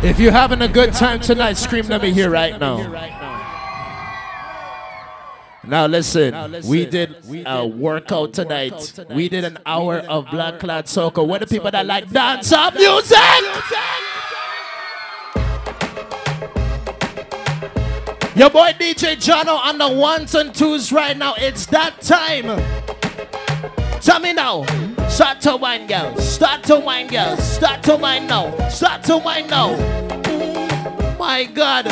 If you're having a good time tonight, scream let me hear right now. Now listen, we did a workout tonight. We did an hour of Black Clad Soca. What the people that like dance up music? Your boy DJ Jono on the ones and twos right now. It's that time. Tell me now. Start to wine, girl. Start to wine, girl. Start to wine now. Start to wine now. My God.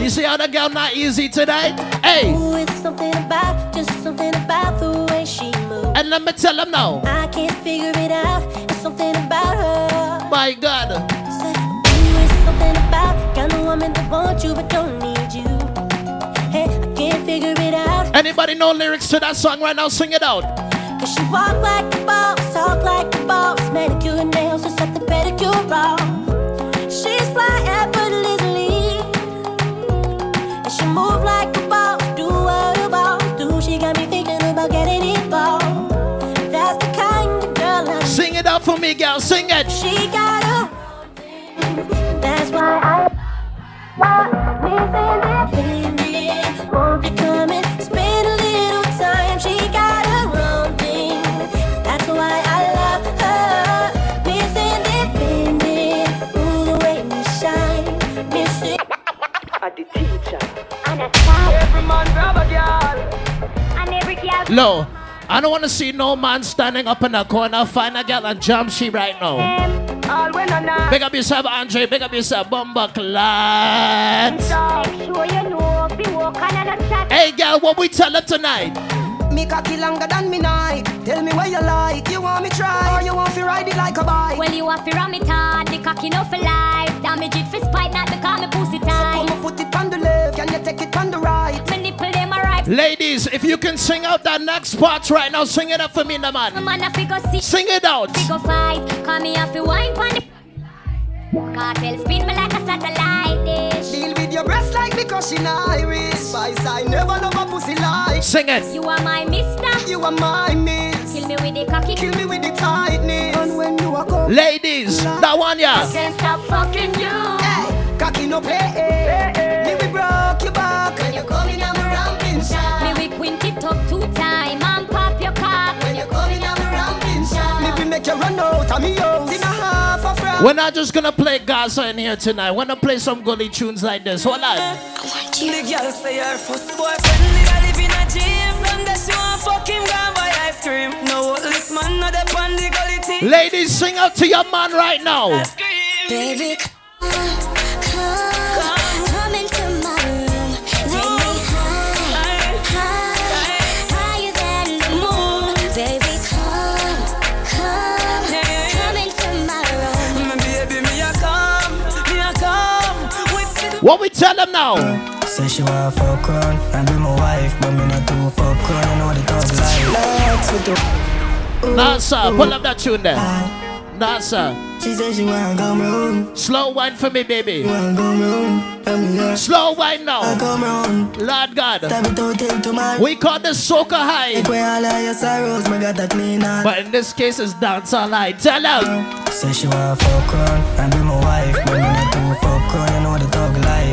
You see how the girl not easy tonight? Hey. Ooh, it's something about, just something about the way she moves. And let me tell them now. I can't figure it out. It's something about her. My God. Said, Ooh, it's something about kind of woman that wants you but don't need you. Hey, I can't figure it out. Anybody know lyrics to that song right now? Sing it out. Cause she walk like a boss, talk like a boss, manicure and nails, just set the pedicure off. She's fly effortlessly, and she move like a boss, do what a boss do. She got me thinking about getting involved. That's the kind of girl I Sing it out for me, girl. Sing it. She got a. That's why I want missing it. Won't man grab a girl. And every girl. Low. I don't want to see no man standing up in the corner, find a girl and jump she right now. Um, All when I. Big up yourself, Andre. Big up yourself, Bumba Clat. Make sure you know. Be walking and a chat. Hey, girl, what we tell her tonight? Me cocky longer than me night. Tell me what you like. You want me try or you want to ride it like a bike? Well, you have to ram it hard, the cocky no for life. Damage it for spite, not because me pussy tight. Come Ladies, if you can sing out that next part right now, sing it up for me, the man. man, I figure see, Sing it out. figure fight. Call me off the wine pon the cartel, spin me like a satellite dish. Deal with your breast like me crushing iris. Spice, I never love a pussy like. Sing it. You are my mister. You are my miss. Kill me with the cocky. Kill me with the tightness. And when you are come, Ladies, that one, yeah. Can't stop fucking you. hey, cocky no play. eh. Me up two time and pop your cock. When you come in on my ramping shot. Me we make you run out of me house in a half a frown. We're not just gonna play Gaza in here tonight. We're gonna play some gully tunes like this. Hold on. The girl say her first boyfriend me a live in a gym. From that she want fuck him, go and buy ice cream. No this man not the on the gully team. Ladies, sing out to your man right now. Ice cream. Baby, What we tell them now? Say she want fuck run and be my wife, but me not too fuck run. I know the dog life. Let's with the Nah, sir. Pull up that tune there. Nah, sir. She said she want come round, Slow wine for me, baby. want come round. Tell Slow wine now. come round. Lord God. Stab it out into my. We call this soca high. Take away all of your sorrows, me got a clean heart. But in this case, it's dance all night. Tell them. Say she want fuck run and be my wife, but me not too fuck run.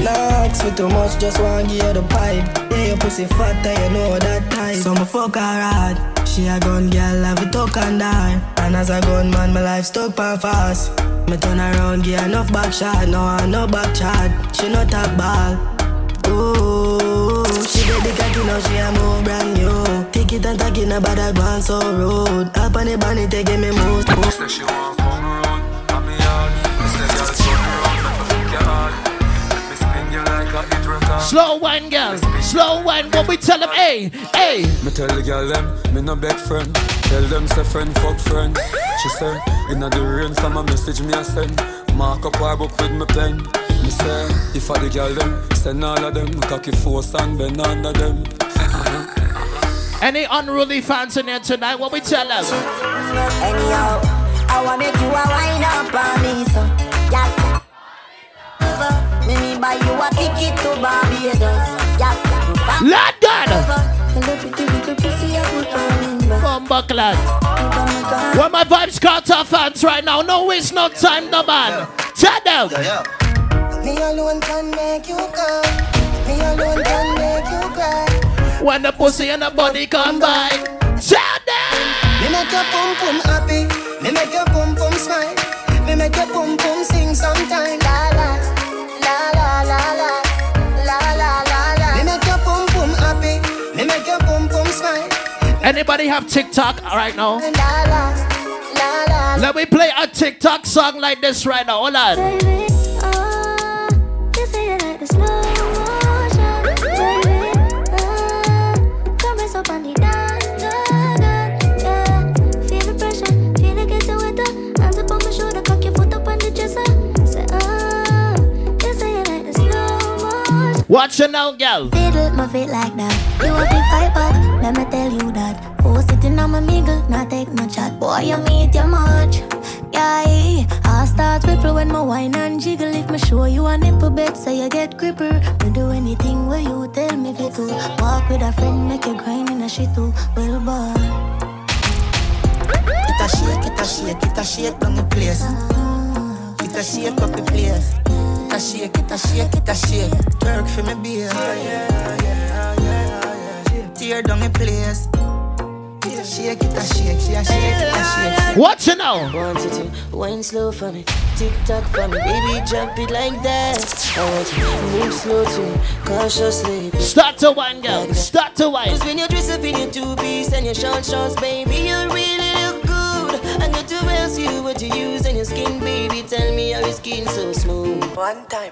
Ask for too much, just want give you the pipe. Yeah, your pussy fat, and you know that type. So me fuck her hard. She a gun girl, have it tuck and die. And as a gun man, my life stuck pan fast. Me turn around, give enough back shot. No, I no back chat. She no talk ball. Ooh, she get the cocky now, she a move brand new. Take it and take it, no bad advance so road. Up on the bunny, take me most. Slow wine, girl. Slow wine. What we tell them? Hey, hey. Me tell the girl them, me no beg friend. Tell them say friend fuck friend. She say, inna the rain from a message me a send. Mark up her book with me pen. Me say, if I the girl them, send all of them. Cocky force and bend under them. Any unruly fans in here tonight? What we tell them? Anyhow, I wanna make you a wine up on me, so yeah. Me me buy you a ticket to Barbados, yeah. Lord God. Hello, pretty little pussy, I put on in back. Bumba Clat. You gonna go- Where my Vybz Kartel fans right now? No waste no time, no man. Tell them. Yeah, yeah. Me alone can make you come. Me alone can make you cry. When the pussy and the body come by. Tell them. Me make your pum pum happy. Me make your pum pum smile. Me make your pum pum sing sometime. La la la Anybody have TikTok right now? Let me play a TikTok song like this right now. Hold on. Watch it now, girl. Fiddle my feet like that. You want me fight? Let me tell you that. Oh, sitting on my mingle, not take no chat. Boy, you meet your much. Yeah, I start ripple when my wine and jiggle. If me show you a nipple bed, so you get gripper. Me do anything where you tell me to do. Walk with a friend, make you grind in a shit too. Well, boy. It a shake, it a shake, it a shake down the place. It a shake up the place. It a shake, it a shake, it a shake. Twerk for me beer. Tear down the place. It shake, it a shake, she a shake, it shake. Watch it now. Want you to wine slow for me, tick tock for me, baby jump it like that. I want you to move slow too, cautiously. Start to wine, girl. Start to wine. Cause when you dress up in your two piece and your short shorts, baby, you really look good. I got to ask you what you use on your skin, baby. Tell me how your skin so smooth. One time.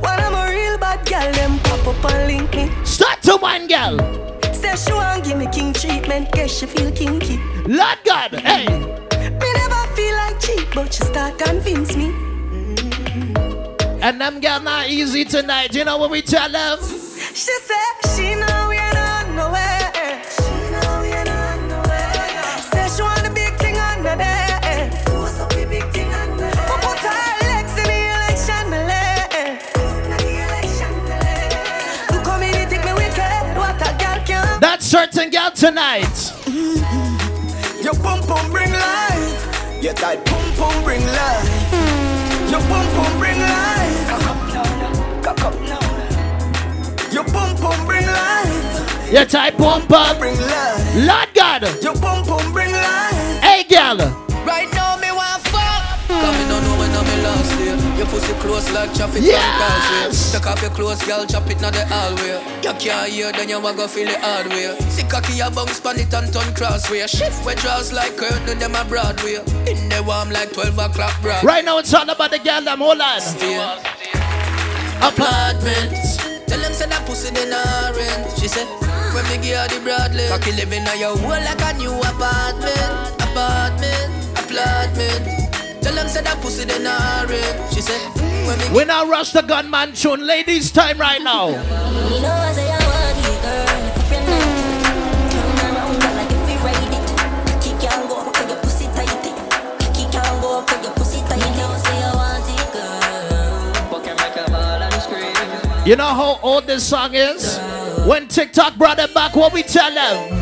When I'm a real bad girl, them pop up and link me. Start to wine, girl. Say she want give me king treatment, guess she feel kinky. Lord God. Hey. Me never feel like cheap, but she start convince me. And them girl not easy tonight. You know what we tell them? She said she know we That certain girl tonight. Mm-hmm. Your pum pum bring life. Your tight pum pum bring life. Mm-hmm. Your pum pum bring life. Cock up now. Your pum pum bring life. Your type pump up. Bring life. Lord God. Your pum pum bring life. Hey, girl. Right now me want fuck. Mm. Come me no know when I'm year. Your pussy close like traffic Yes! Take off your clothes, girl, chop it now the hallway. You can't hear, then you go feel it hard way. See cocky a bounce pan it and turn crossway. Shift where draws like curtain, them a Broadway. In the warm like 12 o'clock broad. Right now it's all about the girl. Them hold on. Apartments. Tell them say that pussy they not rent. She said, when me give her the Bradley. Cocky living on your wall like a new apartment. Apartment, apartment. Tell them said that pussy then not rape. She said, mm. when I rush the gunman tune, ladies time right now. You know I say I want you, girl. You know how old this song is? When TikTok brought it back, what we tell them?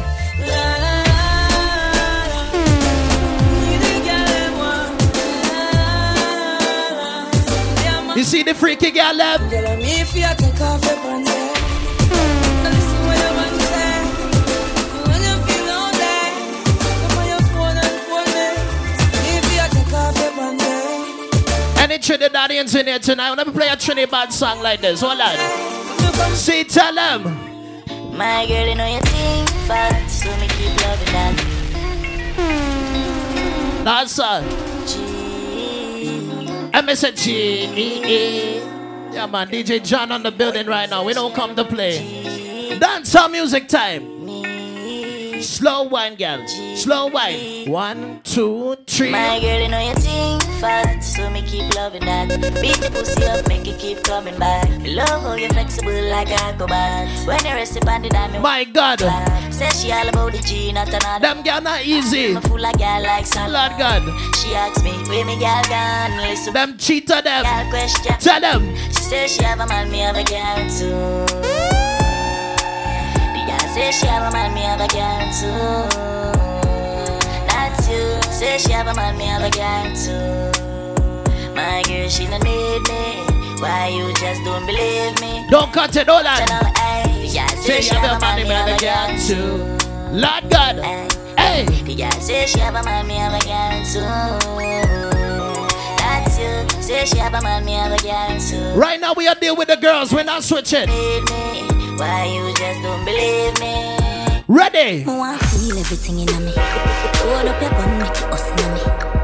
You take off your pants, yeah. Any Trinidadians in here tonight? Let me play a Trinidad song like this. Hold on. See, tell them. My girl, you know you think fat, so me keep loving that. That's song. MSG. Yeah, man. DJ Jono the building right now. We don't come to play. Dance our music time. Slow wine, girl. Slow wine. One, two, three. My girl, you know your think fat, so me keep loving that. Beat the pussy up, make it keep coming back. Me love how you flexible like acrobat. When you rest upon the diamond, My God. Say she all about the G, not another. Them girl not easy. Me fool like girl like sun. Lord God. She asks me, where me girl gone? Listen, Them cheater them. girl question. Tell them. She says she have a man, me have a girl too. Say she have a man, me have a girl too. Not you. Say she have a man, me have a girl too. My girl, she don't need me. Why you just don't believe me? Don't cut it, all that. Yeah, say she have a man, me have a girl too. Lord God. Hey. Yeah, say she have a man, me other girl too. Not you. Say she ever mind me other girl too. Right now we are dealing with the girls. We're not switching. Why you just don't believe Ready? Me want feel everything in me. Hold up your gun, make it us in me.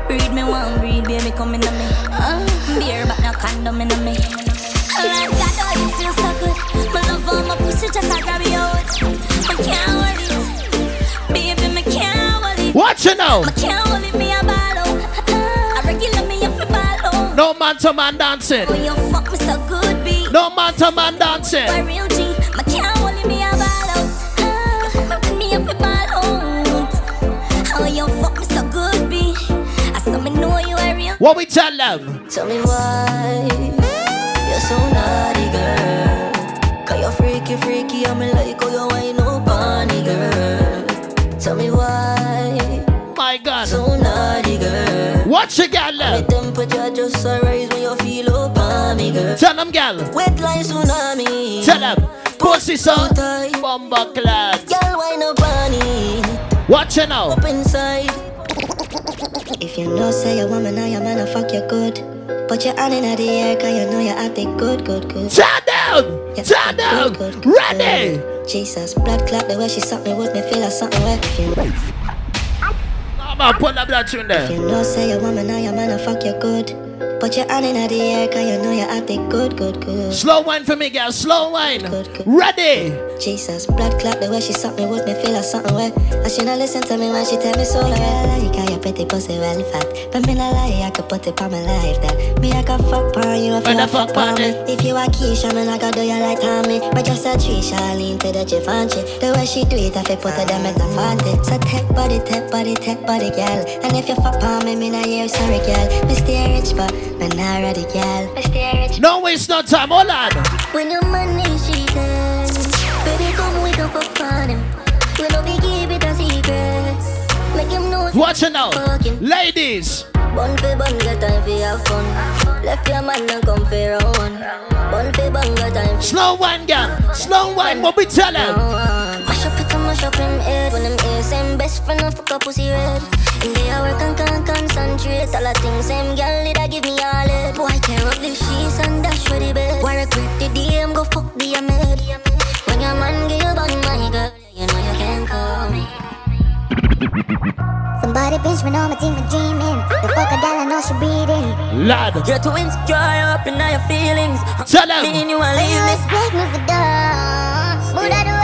Breed me one, breed baby come in me. Uh, beer but no condom in me. Alright, God, oh, you feel so good. My love on my pussy just like grab you out. I can't hold it, baby, me can't hold it. Watch it now. Me can't hold it, me a ball out. I regular me up a ball. No man to man dancing. When you fuck me so good, be. No man to man dancing. My real G, me can't What we tell them? Tell me why you're so naughty, girl. Cause you're freaky, freaky. I'm like, oh, you ain't no bunny, girl. Tell me why My God. so naughty, girl. Watch it, girl. My temperature just rise when you feel up on me, girl. Tell them, girl. Wet like tsunami. Tell them. Pussy so tight. bomba clad. Girl, why no bunny? Watch it now. Up inside. If you know say your woman now your man a fuck you good Put your hand in the air cause you know you have the good, good, good Turn down. Yeah, Turn down. good, good, Ready. good. Jesus, blood clot the way she suck me would me feel like something wet If you, Come on, put that blood tune there. if you know say your woman now your man a fuck you good Put your hand in the air cause you know you have the good, good, good Slow wine for me, girl. Slow wine. Good, good. Ready. Jesus, blood clot the way she suck me would me feel like something wet And she not listen to me when she tell me so I like how your pretty pussy well fat But me not lie, I could put it on my life that Me I could fuck on you if you a fuck on me. If you a Keisha, me not gonna do you like Tommy But just a tree, Charlene to the Givenchy The way she do it, I feel put her them at the fancy So take body, take body, take body, girl And if you fuck on me, me not hear sorry, girl Me stay rich, but me not ready, girl No waste no time. Hold on. When your money she can Baby come we go fuck on him We no be keep it a secret Make him know Watch it now. Ladies. Bun fi bun get time fi have fun Left your man and come fi round Bun fi bun get time Slow wine, girl. Slow wine. What we tell round Mash up it mash up him head When him ear same best friend and fuck a pussy red In work hour can can concentrate All the things same girl did I give me all it Boy tear up the sheets and dash for the bed Why regret the DM go fuck the maid When your man give you bun my girl You know you can't call me Somebody pinch me, know my team is dreaming. The fuck a dollar, know she breathing. Lad. You're too insecure, up in all your feelings. Tell them. Me and you But are you leave me. respect me for dumb. Would I do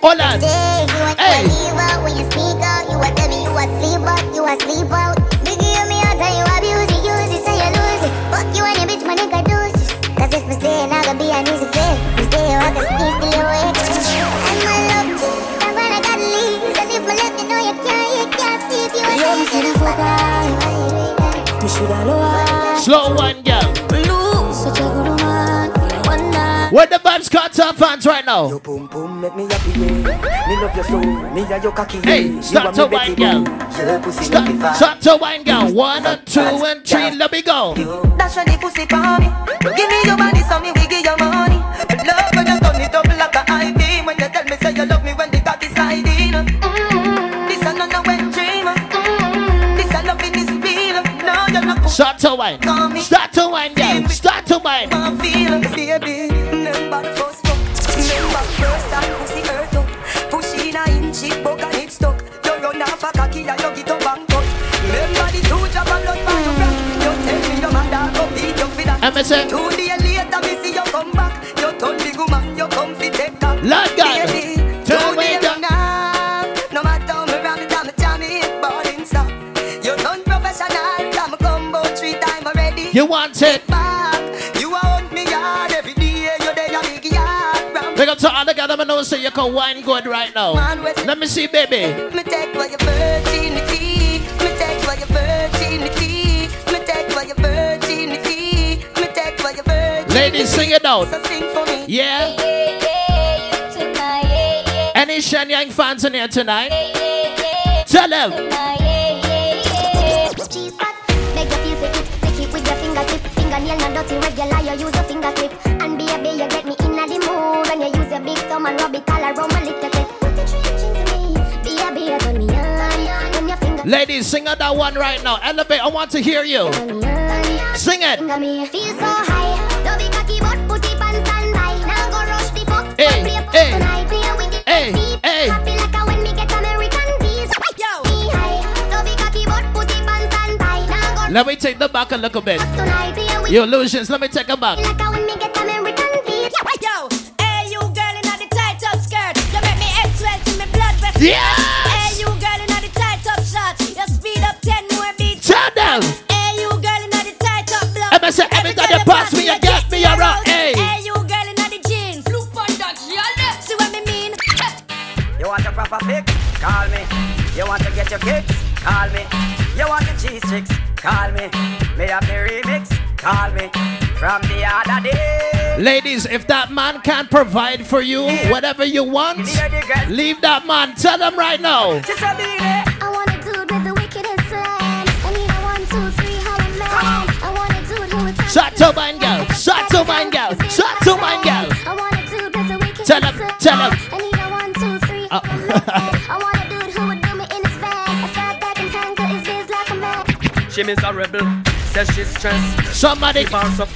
Hold on. Days, you ain't Hey. hey. leave out when you speak out. You a tell you a sleep out, you a sleep out. Biggie, you me out you abuse it, use it, so you lose it. Fuck you and your bitch, my nigga, do it. Cause if we stay, I gonna be an easy fit. We stay, I can sneak till you. And my love, I'm gonna gotta leave. And if I left, you know you can't, you can't see you Yo, me shouldn't fuck her. Me shoulda. Slow one, girl. One night. Where the Vybz Kartel fans right now? Your pum pum make me happy. Me love your soul, me a your cocky, Hey, yeah. start to wine, girl. Boo. Your Stop, make me fat. stop to wine, girl. One and two and three. Let me go. Dash on the pussy for me. Give me your body, so me we give you money. Love when you turn it up like a high beam. When you tell me say you love me when the cock is sliding. Mm-hmm. This a not a wet dream. Mm-hmm. This a loving is real. No, you're not cool. Start to wine. Start to wine, girl. Start to wine. Baby. And me say, Two days later, me see you come back. You turn the woman, you come fit take back. Lord God, me it, I'm a it. You done I'ma all the gather, know, so you can wine good right now. Let me see, baby. Me take what you're Ladies, sing it out. So sing for me. Yeah. Any Shenyang fans in here tonight? Tell them. Cheese fat, make you feel fit, take it with your fingertip. Fingernail not dirty, regular, you use a fingertip. And baby, you get me in the mood when you use your big thumb and rub it all around my little bit. Put the trench into me, baby, turn me on. When your finger Ladies, sing out that one right now. Elevate, I want to hear you. Sing it. feel so high. Hey, hey, tonight. Play with it, hey, hey. Happy like a when me get American bees. Yo, me high. Don't be cocky, but put it on standby. Now go Let me take them back a little bit. tonight. Play with You illusions, let me take them back. like You a fix? Call me. You want to get your kicks? Call me. You want the cheese chicks? Call me. May have the remix? Call me. From the other day. Ladies, if that man can't provide for you whatever you want, leave that man. Tell them right now. Just a minute. I want a dude with the wickedest slang. I need a one, two, three, Holland man. I want a dude who would touch Shot to mine girl. Shot to mine girl. Shot to mine girl. I want a dude with the wickedest Tell him, tell him. She miserable. Says she's stressed. Somebody. Keep on some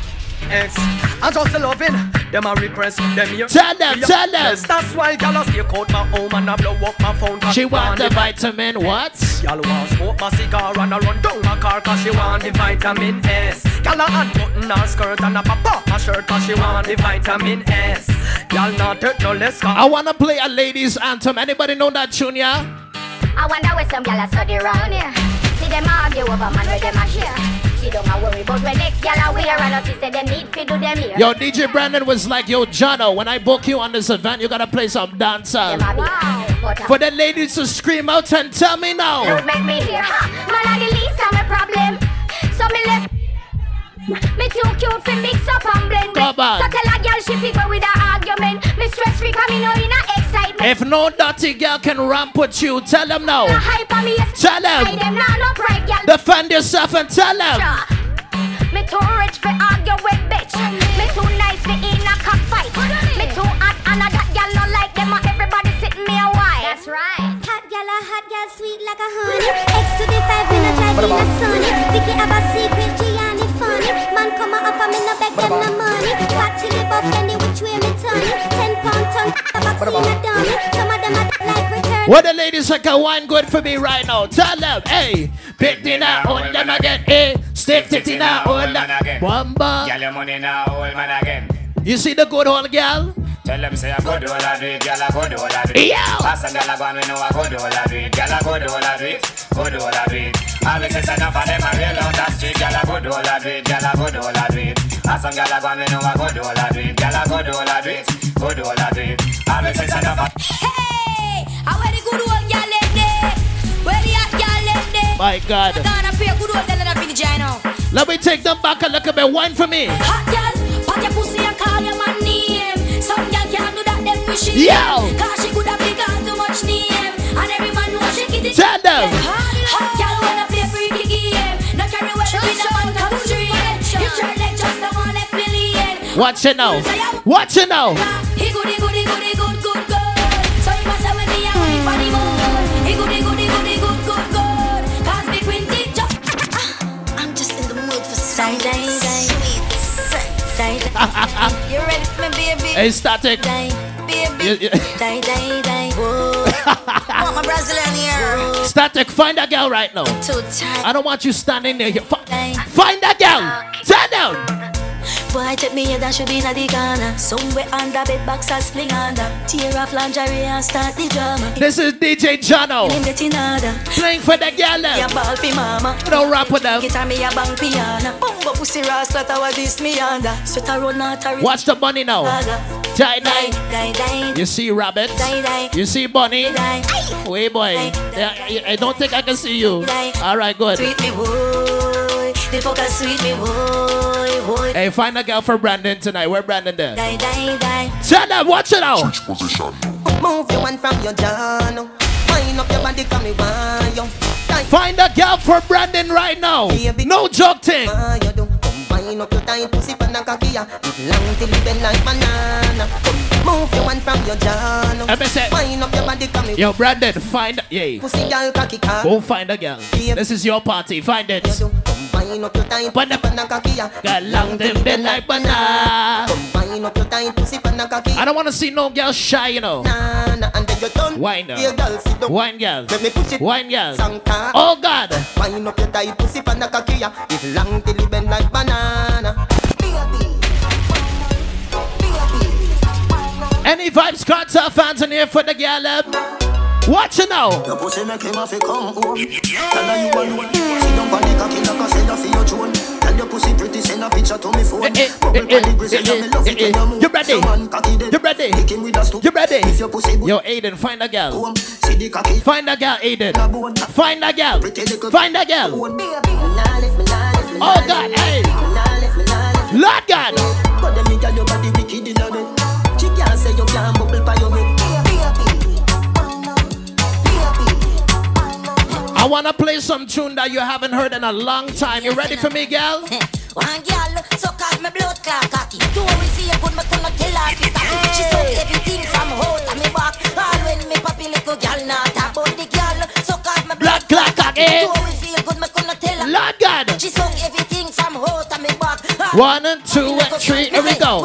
ex. I just loving. Them a repress Them here. Tell them, We a tell them. bless. That's why gyal a stay out my home and I blow up my phone. 'cause She want the vitamin what? Y'all want smoke my cigar and I run down my car cause she want the vitamin S. Y'all a unbutton her skirt and a pop off my shirt cause she want the vitamin S. Y'all not hurt no less cause I wanna play a ladies anthem. Anybody know that tune, yeah? I wonder where some gyal a study round here. See them argue over man where them a share. She don't worry about where next gyal a and us say them need fi do them here. Yo, DJ Brandon was like, Yo, Jono, when I book you on this event, you gotta play some dancehall. Wow. Uh, For the ladies to scream out and tell me now. Don't make me hear. Man, I the least of my problem. So me left. Me too cute for mix up and blend. Come on. So tell a girl she fi go with her argument. Me stress free come in in a excitement. If no dirty girl can ramp with you, tell them now. No hype on me. yes. Tell them. I them not no pride, girl. Defend yourself and tell them. Sure. Me too rich for argue with bitch. Me too nice for in a cockfight. Me too hot and a that girl not like them. Everybody sitting me a while. That's right. Hot girl, a hot girl, sweet like a honey. X to the five minute drive in the sun. Vicky have a secret, Gianni funny. Man come a offer me no beg them no money. Fat chili buff, any which way me turn. Ten pound tongue, a vaccine a dummy. Some of them a like return. What the ladies like a wine good for me right now? Tell them, hey, big dinner, hold them again, hey, stiff titty now, hold them. Bamba. Girl, your money now, old man again. You see the good old girl? Tell them say I go do all I do it, girl I go do all I do it. Yo! Pass a girl a gone, we know I go do all I do it, girl I go do all I do it, go do all I do it. Always say enough of them a real on that street, girl I go do all I do it, girl I go do all I do it. Pass a girl a gone, we know I go do all I do it, girl I go do all I do it, go do all I do it. Always say enough of Hey, I wear the good old girl in there. Where the hot girl in there? My God. Gonna pay good old girl in a big now. Let me take them back a little bit. Wine for me. Hot girl, pat your pussy and call your man them Yo! Cause she could have too much name. And every man know she get it. Tell them. Girl wanna play freaky game. No carry well the man come straight. You turn like just the one left. Watch it now. Watch it now. He goody goody goody good good good. So you must have with me and wait for the moon. He goody goody good good good. Cause Big just I'm just in the mood for some sweet sex. Die, die. You ready for me, baby? Hey, static. Baby. You- you- Die, die, die. Want my Brazilian here. Static, find that girl right now. Too tight. I don't want you standing there. Fi- Find that girl. Turn down. boy check me head and should be in the corner. Somewhere under bed box and sling under. Tear off lingerie and start the drama. This is DJ Jono. Him get in order. Playing for the girl. Yeah, ball fi mama. No rap with them. Guitar me a bang piano. Bumbo pussy rascal that was this me under. Sweater run out Watch the money now. Die, die. Die, die. You see Rabbit? Die, die. You see Bunny? Die. Wait, boy. Yeah, I I don't think I can see you. All right, good. Sweet me boy. The fucker sweet me boy. boy. Hey, find a girl for Brandon tonight. Where Brandon there? Tell them, watch it out. Move your one from your journal. Wind up your body, come me. Find a girl for Brandon right now. No joke thing. Wind up your tight pussy pan a cocky ya. Long till it bend like banana. Come move your one from your. Let me say- Wind up your body, come. Yo, Brandon, find yeah. Pussy girl cocky car. Go find a girl. This is your party. Find it. Wind up your tight pussy pan a cocky. Got long till bend like banana. Come wind up your tight pussy pan a cocky. I don't want to see no girl shy, you know. Banana and then you done. Wine girl. girl, sit down. Wine girl. Let me push it. Wine girl. Oh God. Wind up your tight pussy pan a cocky ya. Long till it bend like banana. Any Vybz Kartel fans in here for the girl? um? Watch it now. Your pussy make him have to come home. Tell her you alone. Sit down on the cocky like a sailor for your throne. Tell your pussy pretty, send a picture to me phone. Bubble on grizzly, and me love it when you move. You ready? Your man cocky dead. You ready? Kick him with a stool. You ready? If your pussy Yo, Aiden, find a girl. see the cocky. Find a girl, Aiden. Find a girl. Find a girl. Oh God, hey. Lord God. But them nigga your body wicked in a bed. She can't say you can't bubble by your head. I wanna play some tune that you haven't heard in a long time. You ready for me, girl? One girl suck out my blood clot cocky. Don't we see a good, me couldn't tell her to. She suck everything from out of me back. All when me poppy little girl not talk about the girl suck out my blood clot cocky. Don't we feel good, me couldn't tell her. Lord God. She suck everything from out of me back. One and two and three. Here we go.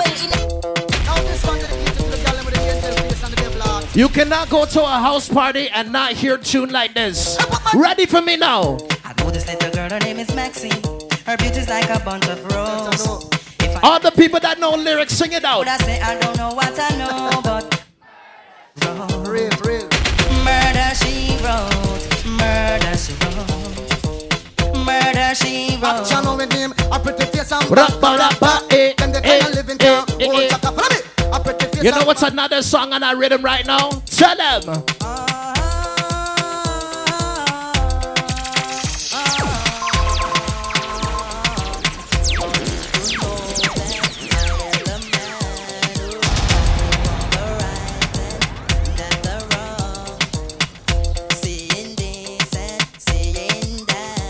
You cannot go to a house party and not hear tune like this. Ready for me now? I know this little girl, her name is Maxine. Her beauty's like a bunch of roses. All the people that know lyrics, sing it out. I say I don't know what I know, but real, real. Murder she wrote, murder she wrote, murder she wrote. Channel with him, a pretty face and Rappa, rappa, eh, Them the eh, kind of living eh, down. eh, Oh, eh. Chaka, follow me. A pretty face You know what's another song on our rhythm right now? Tell them.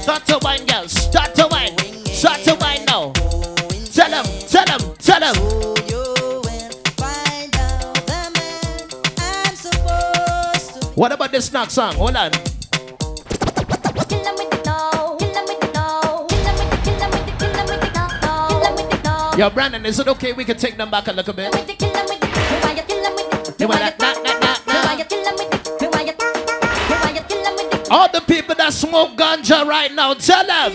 Start to wine, girls. What about this next song? Hold on. Yo, Brandon, is it okay we can take them back a little bit? All the people that smoke ganja right now, tell them.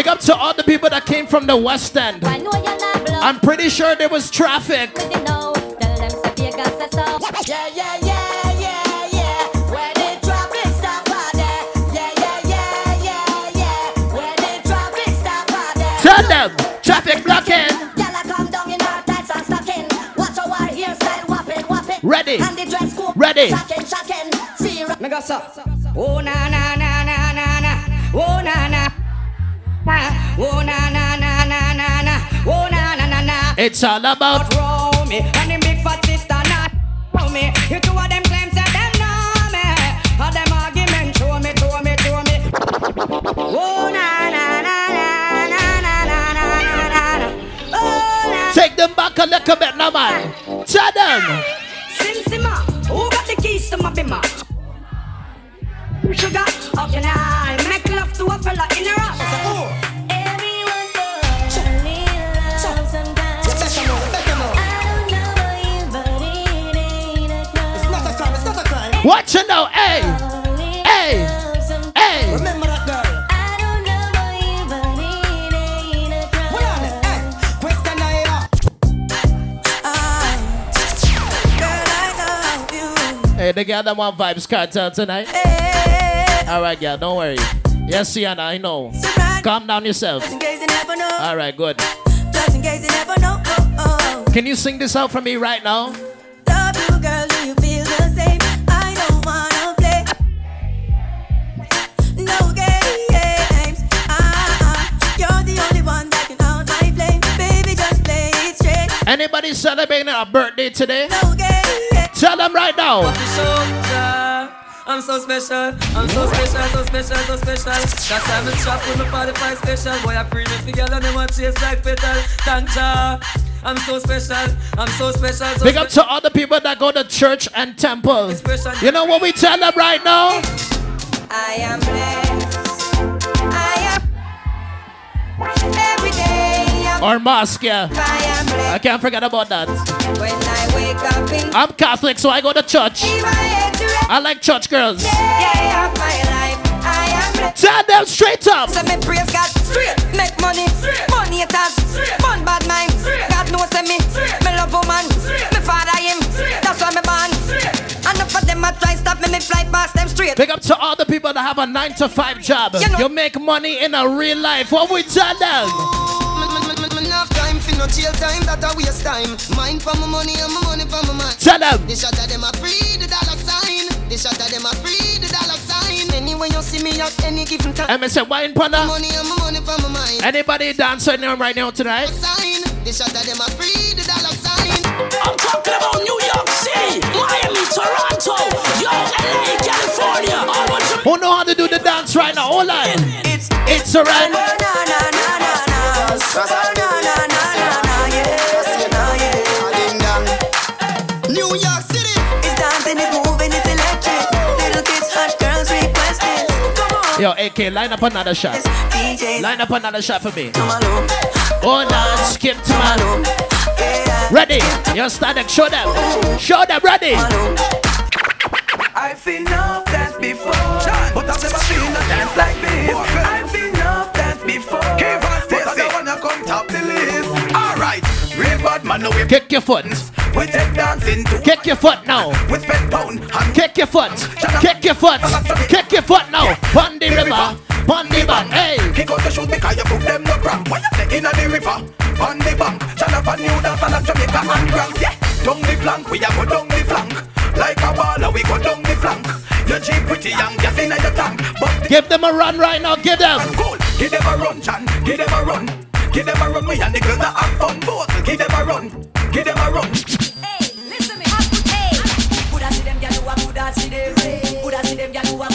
Big up to all the people that came from the West End. I'm pretty sure there was traffic. Yeah, yeah, yeah. Them, traffic blocking. Ready. And the dress code. Ready. Shocking, shocking. Ready. Oh, na, na, na, na, na, na. Oh, na, na. Na. Oh na na na na na na. Oh na na na na. It's all about. Roll me and the big fat sister not me. You two of them claims that them know me. All them argument show me, show me, show me. Oh na na na na na na na na na na. Oh na. Take them back a little bit now, man. Tell them. Sim Sima, who got the keys to my bimmer? Sugar, how can I Watch it now, hey, hey, hey. Remember that girl? Hold on? Question I hear. Hey, the girl that want Vybz Kartel tonight. All right, girl, don't worry. Yes, Sienna, I know. Calm down yourself. Just in case you. All right, good. Just in case you never know. Oh, oh. Can you sing this out for me right now? Anybody celebrating a birthday today? No. Tell them right now. I'm so special, I'm so special, so special, so special. That's why I'm a strap with my 45 special. Boy, I premium together, and them want chase like petal. Thank ya. I'm so special, I'm so special. So Big up to all the people that go to church and temple. You know what we tell them right now? I am blessed. I am every day. I'm Or mosque, yeah. I. I can't forget about that. When I wake up in I'm Catholic, so I go to church. my I like church girls. day of my life. I am blessed. Tell them straight up. So me praise God straight, make money, money haters, fun bad mind. God knows me, me love woman, me father him. That's why me born. And enough of them a try stop me, me fly past them straight. Big up to all the people that have a 9 to 5 job. You know- You make money in a real life. What we tell them? Enough time for no jail time, that a waste time. Mine for my money and my money for my mind. Tell them. The shot of them a free the dollar sign. The shot of them a free the dollar sign. Anyway you see me at any given time. And me say, wine panda. Money and my money for my mind. Anybody dancing there right now tonight? Sign. The shot of them a free the dollar sign. I'm talking about New York City, Miami, Toronto, yo, LA, Who know how to do the dance right now? Hold on. It's It's a oh, run. Oh, New York City. It's dancing, it's moving, it's electric. Little kids, hot girls request it. Yo, AK, line up another shot. Line up another shot for me. come along. Hold on, skip to man. Ready? Yo, static, show them. Show them, ready? I've seen enough dance before, but I've never seen a dance like this. I've seen enough dance before, but I don't wanna come top the list. Alright, real bad man, no we Kick your foot. we take dancing to Kick your foot now. with spend pound and Kick your foot. Kick your foot. Kick your foot now. Pon the river. Pon the bank. Hey. Kick out the shoes because you put them no cramp. When you say inna the river, on the bank, Shut up and new dance and a Jamaica and Grand. Yeah, down the flank, we a go down the flank. Like a baller, we go down the flank. Your jeep pretty young, gas inna your tank. But Give them a run right now. Give them. cool, give them a run, Chan, give them a run. Give them a run, we and the girls that have fun. Both, give them a run, give them a run. Coulda see them gyal who a coulda see them. Coulda see them gyal who a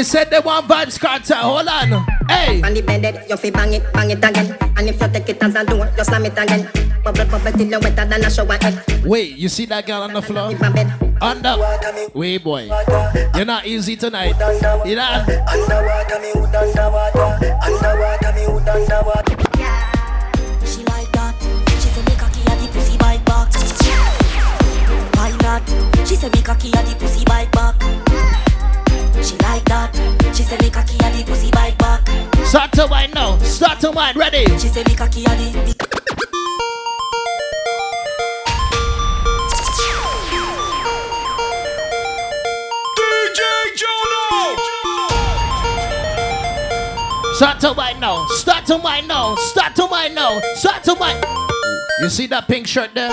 They said they want Vybz Kartel. Hold on. Hey. On the bed, you fi bang it, bang it again. And if you take it as a door, you slam it again. Bubble, bubble till you wetter than a shower head. Wait, you see that girl on the floor? In my bed. On the. Wait, boy. You're not easy tonight. You know? Underwater, me hood underwater. Underwater, me hood underwater. She like that. She say me cocky and the pussy bite back. Why not? She say me cocky and the pussy bite back. She like that. She say me cocky and the pussy bite back. Start to wine now. Start to wine. Ready? She say me cocky and the. DJ Jono. Start to wine now. Start to wine now. Start to wine now. Start to wine. You see that pink shirt there?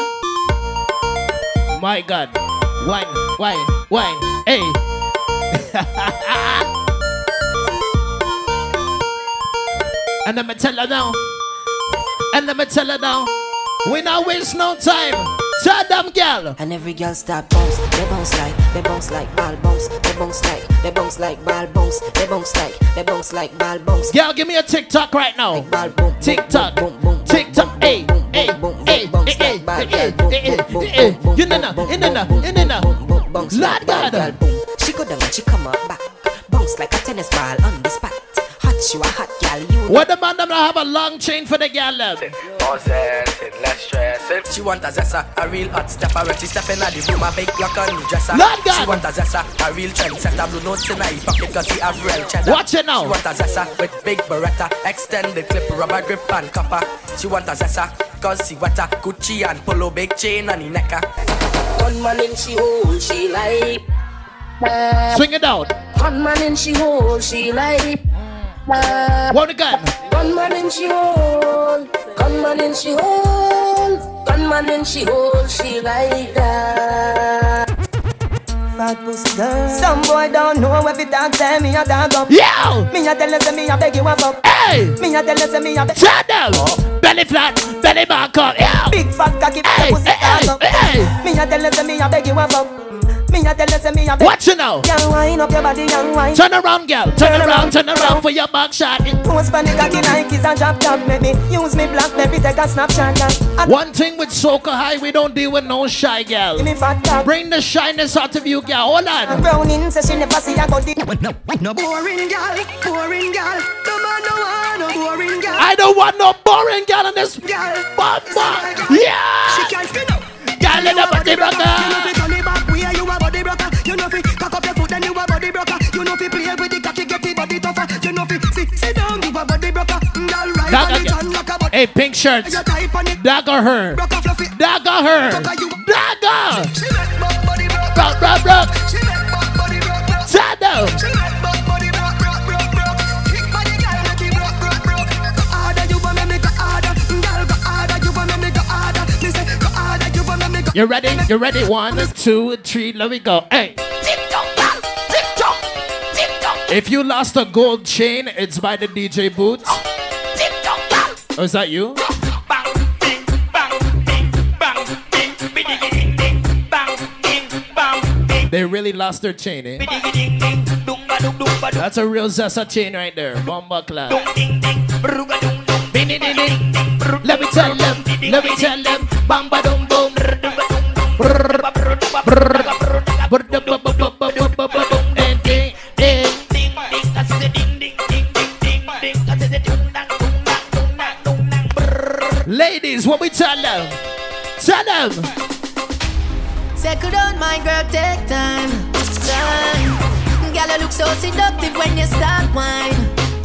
My God. Wine, wine, wine. Hey. And me tell her now. And me tell her now. We not waste no time. Tell them, girl. And every girl start bounce, they bounce like, they bounce like ball bounce, they bounce like, they bounce like ball bounce, they bounce like, they bounce like ball bounce. Girl, give me a TikTok right now. TikTok. TikTok. Hey, hey, hey, hey, hey. boom, boom, boom, boom, boom, You know now, you know now, you know now. bounce Lord like God. Boom. Go down and she come up back, bounce like a tennis ball on the spot. Hot, you a hot girl, you. What the man them have a long chain for the girl them? Possessing, less stressing. She want a zessa, a real hot stepper. When she step in the room, a big black and new dresser. Lord God. She want a zessa, a real trendsetter. Blue notes in her pocket cause he have real cheddar. Watch it now. She want a zessa with big beretta. Extended clip, rubber grip and copper. She want a zessa cause she wetter. Gucci and polo, big chain on the necker. Ah. Gunman in she hole, she like. Swing it out. Gunman in she hole, she like. What the mm. gun? Gunman in she hole, gunman in she hole, gunman in she hole, she like that. Fat pussy girl. Some boy don't know every time say me a dog up. Yo! Me a tell you say me a beg you a fuck. Hey! Me a tell you say me a beg. Turn down. Belly flat, belly back up. Yo! Big fat cocky, Hey, pussy hey, dog up. hey. Me a tell you say me a beg you a fuck. Me a tell you say me a beg. Watch it now. Young wine up your body, young wine. Turn around, girl. Turn around, turn around for your back shot. Post for the cocky Nikes and drop top, baby. Use me black, baby, take a snapshot. girl. One thing with Soca High, we don't deal with no shy girl. Give me fat cock. Bring the shyness out of you, girl. Hold on. Browning say she never see a go deep. No, no boring girl, boring girl. No man no want no boring girl. I don't want no boring girl in this Girl, bumper. She Yeah! can't spin up. Girl in the body You know body broker. You know fi play with the cocky get the body tougher. You know fi sit sit down you a body broker. Girl right on it and like a body. hey, pink shirts. You type on it. Dagger her. Dagger her. Dagger. She make body broke. Rock, rock, rock. She make back body broke. broke. Turn down. She make back body broke, broke, broke, broke. Kick body girl make it broke, broke, broke. Go harder, you want me me go harder. Girl go harder, you want me me go harder. Me say go harder, you want me me go. You ready? You ready? One, two, three. Let me go. Hey. If you lost a gold chain, it's by the DJ Boots. Oh, is that you? They really lost their chain, eh? That's a real Zessa chain right there. Bomba clap. Let me tell them, let me tell them. Bamba dum boom. Them? Tell them. Settle down, my girl, take time. Time. Girl, you look so seductive when you start wine.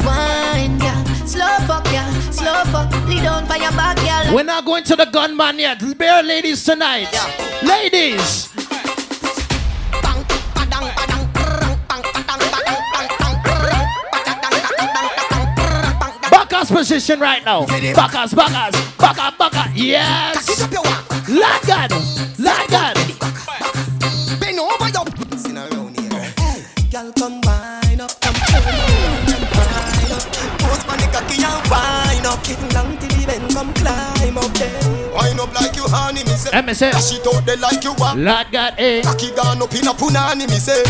Wine, girl. Slow fuck, girl. Slow fuck. Lay down by your back, girl. We're not going to the gunman yet. Bare ladies tonight. Ladies. Position right now. Bacchus, Bacchus, Bacchus, Bacchus. Yes. Lord God. Lord God. Bend over your. Listen around here. Girl, come wine up, come wine up. Post on the cocky and wine up. Get long till the bend, come climb up there. Wine up like you honey, me say. Let me say. Dash it out there like you want. Lord God, eh. Cocky gone up in a punani, me say.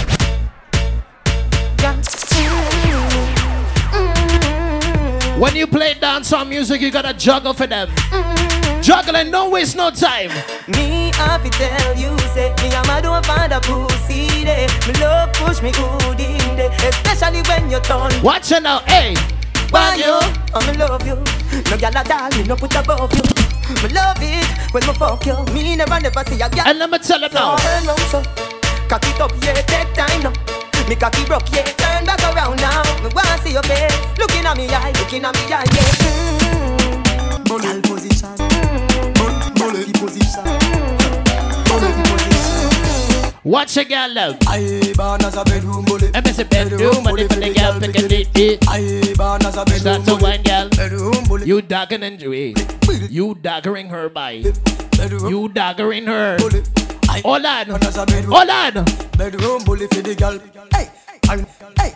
When you play dancehall music, you gotta juggle for them. Juggle and don't waste no time. Me have to tell you, say me I'm a over find a pussy day. Me love push me good in day, especially when you turn. Watch it now, hey. Why you? I me love you. No gyal a doll, me no put above you. Me love it when me fuck you. Me never never see a gyal. And let me tell them now. Turn round so, cock it up, yeah, take time now. Me cocky broke, yeah, turn back around now. Me wanna see your face, looking at me eye, looking at me eye, yeah. Mm. Gyal position, mm. bullet position. Watch a girl love. I born as a bedroom bully. I miss a bedroom, but if the girl pick a. I born as a bedroom bully. Start to bully. wine, girl. Bedroom bully. You daggering and wait. You daggering her by. You daggering her. Hold on. Hold on. Bedroom bully for the girl. Hey, hey, hey,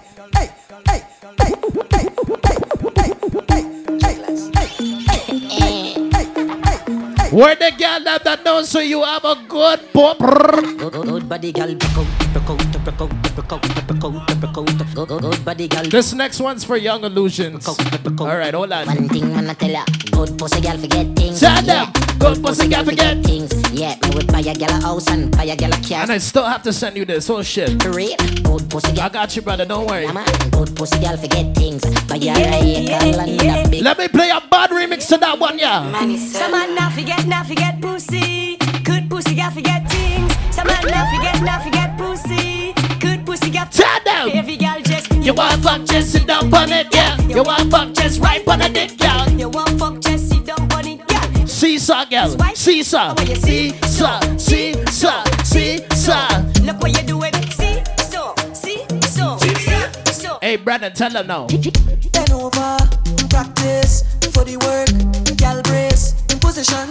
Where the girl love that knows so you have a good pop. Good, good body, girl. Good, girl. This next one's for Young Illusions. Alright, hold on. One thing man I tell ya, good pussy girl forget things. Tell yeah. them, good pussy girl forget things. Yeah, me would buy a girl a house and buy a girl a car. And I still have to send you this. Oh shit. Good pussy girl. I got you, brother. Don't worry. Yeah, man. Good pussy girl forget things. Buy a vehicle and a big. Let me play a bad remix to that one, yeah. Some man not forget, not forget pussy. Good pussy got forget things. Some man not forget, not forget pussy. Good pussy got Tell them. Every girl just You want fuck, just sit down on it, yeah. You want fuck, just right on the dick, girl. You want fuck just sit down on it, girl. Seesaw, girl. Seesaw. Oh, Seesaw. Seesaw. Seesaw. Look what you doing. See so, see so, see so. Hey, Brandon, tell them now. Bend over, practice for the work. Gal brace in position,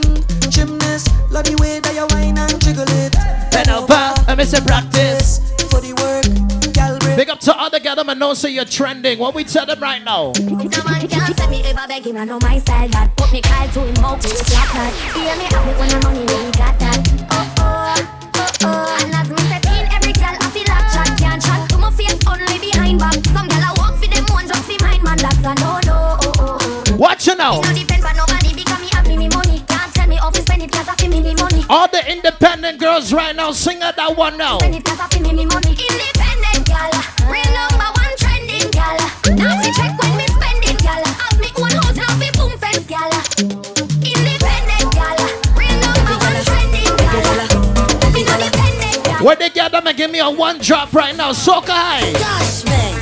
gymnast. Love the way that you whine and jiggle it. Bend over, let me say practice. For the work, gal brace. Big up to other gal, them and know so you're trending. What we tell them right now? No man can't say me ever beg him, I know my style that Put me call to him out, we slap that Hear me have it when the money really got that Oh oh, oh oh And as me step in, every girl I feel like chat Can't chat to my face, only behind back Some girl I walk for them one, just for mine man That's a no no, oh oh oh Watch it now. All the independent girls right now, sing out that one now. Spend it cause I feel me me money. Independent girl, real number one trending girl Now fi check when me spending girl Have me own house, now boom fence girl Independent girl, real number one trending girl Independent girl Where they get them and give me a one drop right now, soca high. Gosh, man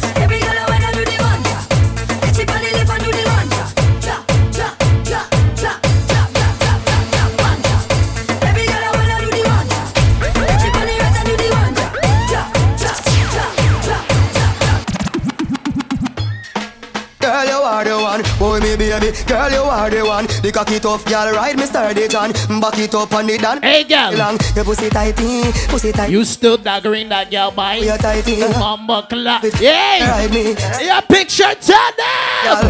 Girl, you are the one. The cocky tough girl, ride me sturdy John. Back it up on the dance. Hey, girl. Long. Your pussy tighty, pussy tight. You still daggering that girl, boy? You're tighty. mama clap. Hey. Ride me. Your picture, turn up.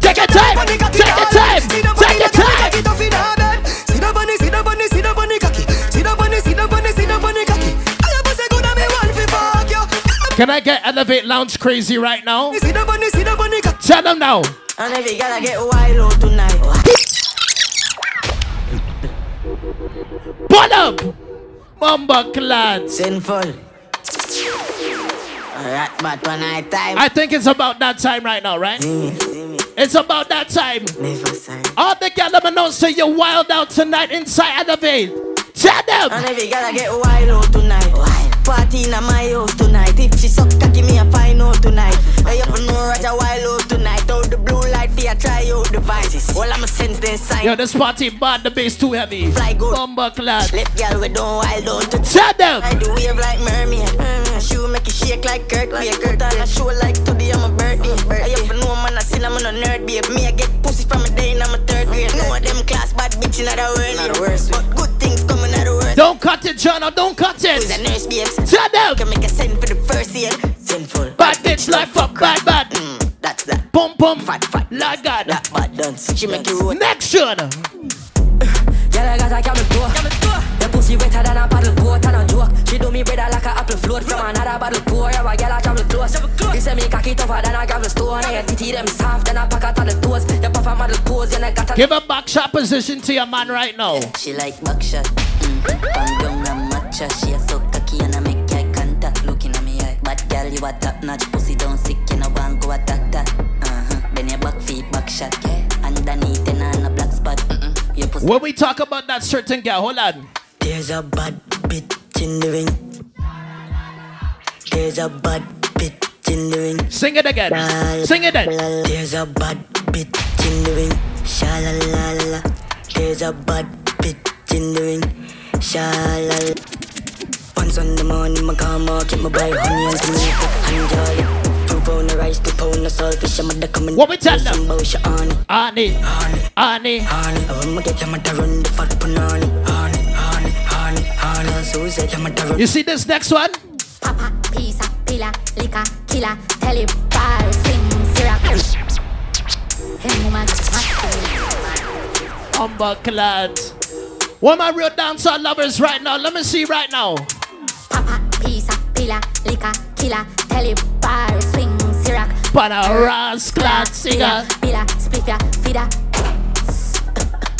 Take your time. Take your time. Take your time. Take your time. Can I get Elevate Lounge crazy right now? Tell them now. And every girl I get wild tonight. Pull up. Mamba clad. Sinful. Alright, but one night time. I think it's about that time right now, right? It's about that time. All the girls them know say you wild out tonight inside Elevate. Tell them. And every girl I get wild out tonight. Party in my house tonight. If she suck, give me a fine out tonight. I up know Roger wild out tonight. Out the blue light, yeah, try out the vices. All I'm a sense then sign. Yo, this party bad, the bass too heavy. Fly good. Bumba clad. Left girl we don't wild out to Tell them. I do wave like mermaid. Mm, shoe make it shake like Kurt. Like Kurt on a show like today I'm a birdie. I up know man I seen I'm on a nerd babe. Me I get pussy from a day in I'm a third grade. Know them class bad bitch in the world. But good things coming out of the world. Don't cut it, John. Don't cut it. Who's a it. nurse babes? Tell them. Can make a send for the first year. Sinful. Bad bitch life up, bad bad. Mm, that's that. Pum pum. Fat fat. Like God. That bad dance. She make you roll. Next tune. Girl, I got a camel toe. Your pussy wetter than a paddle boat and a joke. She do me better like a apple float from another bottle pour. Yeah, a girl I travel close. He say me cocky tougher than a gravel stone. And your titty them soft than a pack of the toes. Your papa model pose and I got a Give a back shot position to your man right now. She like buckshot. Mm. Bang down and matcha. She a so cocky and I make girl, you a top notch. Pussy down sick, you know want go attack that. Uh-huh. Bend your back feet, back shot. Yeah. Underneath and on a black spot. Mm-mm. Your pussy. When we talk about that certain girl, hold on. There's a bad bitch in the ring. There's a bad bitch in the ring. Sing it again. Sing it again. There's a bad bitch in the ring. Sha la la la la. There's a bad bitch in the ring. Sha la la. Once on the morning, my car market, my buy honey and tomato and jolly. Two pound of rice, two pound of saltfish, I'm a coming. What we tell them? Some bullshit on it. Honey, honey, honey. I want to get them to run the fat punani. Honey, honey, honey, honey. So say them to run. You see this next one? Papa, pizza, pila, liquor, killer, tell it, bar, sing, syrup. Hey, woman, Humble clad. What my real dancehall lovers right now? Let me see right now. Papa, pizza, pila, liquor, killer, tell it, bar, sing, on a rascal singer. Bila, spliffia, fida.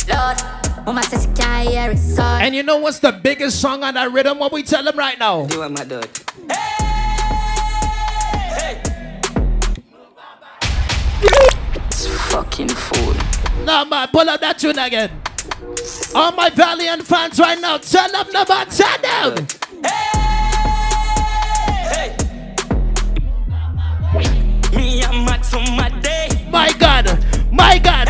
Lord, oh mama says she can't hear it, so And you know what's the biggest song on that rhythm? What we tell them right now? You are my dog. Fucking fool. No man, pull up that tune again. All my Valiant fans right now, tell them no man, tell them. Me a mad for my day. My God, my God.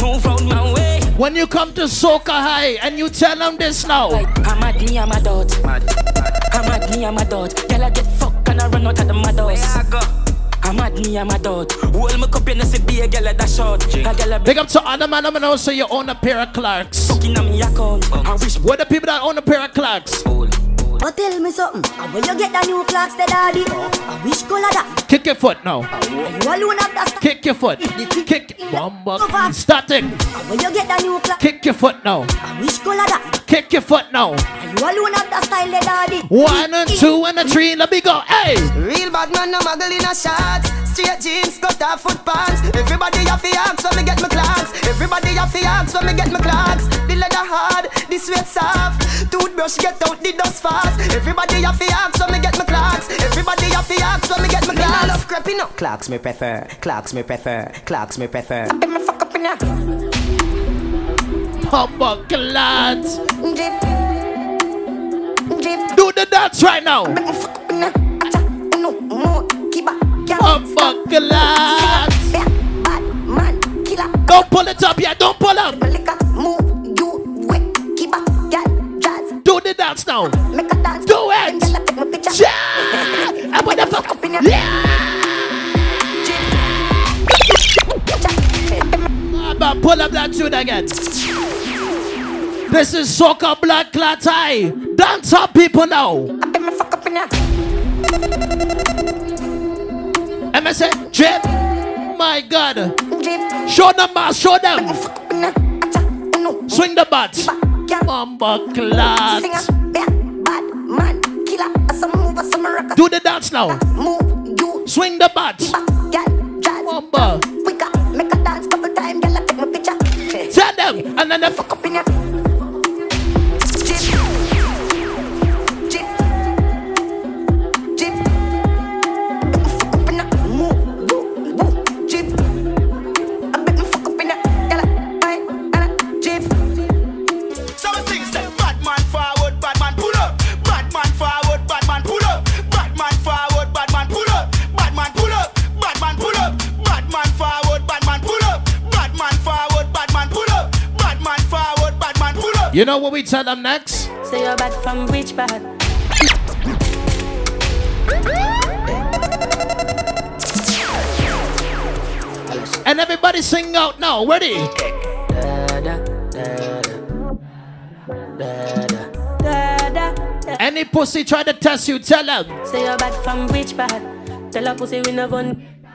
Move out my way. When you come to Soca High and you tell them this now. I'm at me, I'm a dot. I'm at me, I'm a dot. Girl, I get fucked and I run out of the mad house. I'm at me, I'm a dot. Hold my cup, you know, see be a girl at that shot. A girl a Big up to other man, I'm also you own a pair of Clarks. Fucking on me account. I wish what the people that own a pair of Clarks. But tell me something. How will you get the new Clarks, the daddy? Oh. I wish color that. Kick your foot now. You alone have that. Kick your foot. Kick. Bumba. Starting. How will you get the new clock? Kick your foot now. I wish color that. Kick your foot now. You alone have that style, the daddy. One and two and a three. Let me go. Hey. Real bad man, no muggle in a shots. Straight jeans, cut off foot pants. Everybody have to ask when me get my Clarks. Everybody have to ask when me get my Clarks. The leather hard, the sweat soft. Toothbrush get out the dust fast. Everybody have to ask when me get my Clarks. Everybody have to ask when me get my Clarks. Me love creeping up. Clarks me prefer, Clarks me prefer, Clarks me prefer. Humble lads. Do the dance right now. Humble lads. Don't pull it up yet. Don't pull up. Do the dance now. Do it. Yeah. I fuck. Yeah. Pull up that tune again. This is Soca Black Clat. Dance up, people now. MSA, Drip. My God. Show them, ma, show them. Swing the butts. Mamba Clat. Do the dance now. Swing the butts. Mamba. Tell them. And then the fuck up in your. You know what we tell them next? Say you're bad from which bad? And everybody sing out now. Ready? Any pussy try to test you, tell them. Say you're bad from which bad? Tell a pussy we no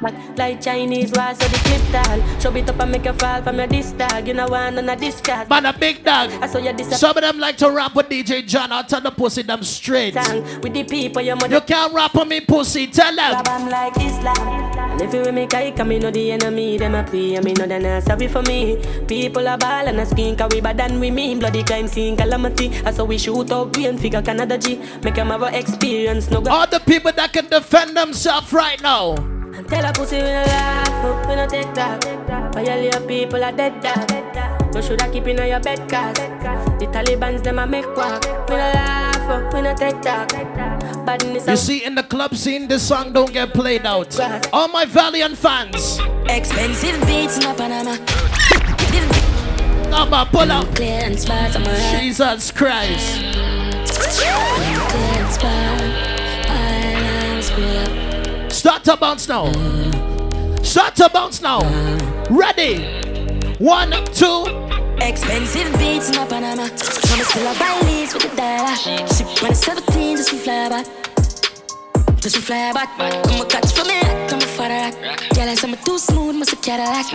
like Chinese war, so the clip tall. Show it up and make you fall from your disc dog. You know one on a discard. Man, a big dog. I saw you disappear. Some of them like to rap with DJ Jono. I'll tell the pussy them straight. With the people, your mother. You can't rap on me, pussy. Tell them. I'm like Islam. And if you make I come, me know the enemy, them a pray, and me know they not sorry for me. People are ball and a skin, cause we bad than we mean. Bloody crime scene, calamity. I saw we shoot out brain figure Canada G. Make them have a experience, no go. All the people that can defend themselves right now. And tell a pussy we no laugh, oh, we no take that. Violate people are dead dog. You shoulda keep in your bed cause the Taliban's them a make quack. We no laugh, oh, we no take that. Badness You see, in the club scene, this song don't get played out. All my Valiant fans. Expensive beats in Panama. Number, pull up. Clear and smart, Jesus Christ. Start to bounce now. Start to bounce now. Ready? One, two. Expensive beats in Panama. Mama still a buy leads with the dollar. She it's 17, just to fly back. Just to fly back. Come and catch for me, come and father rack. Girl, I say I'm too smooth, must a Cadillac.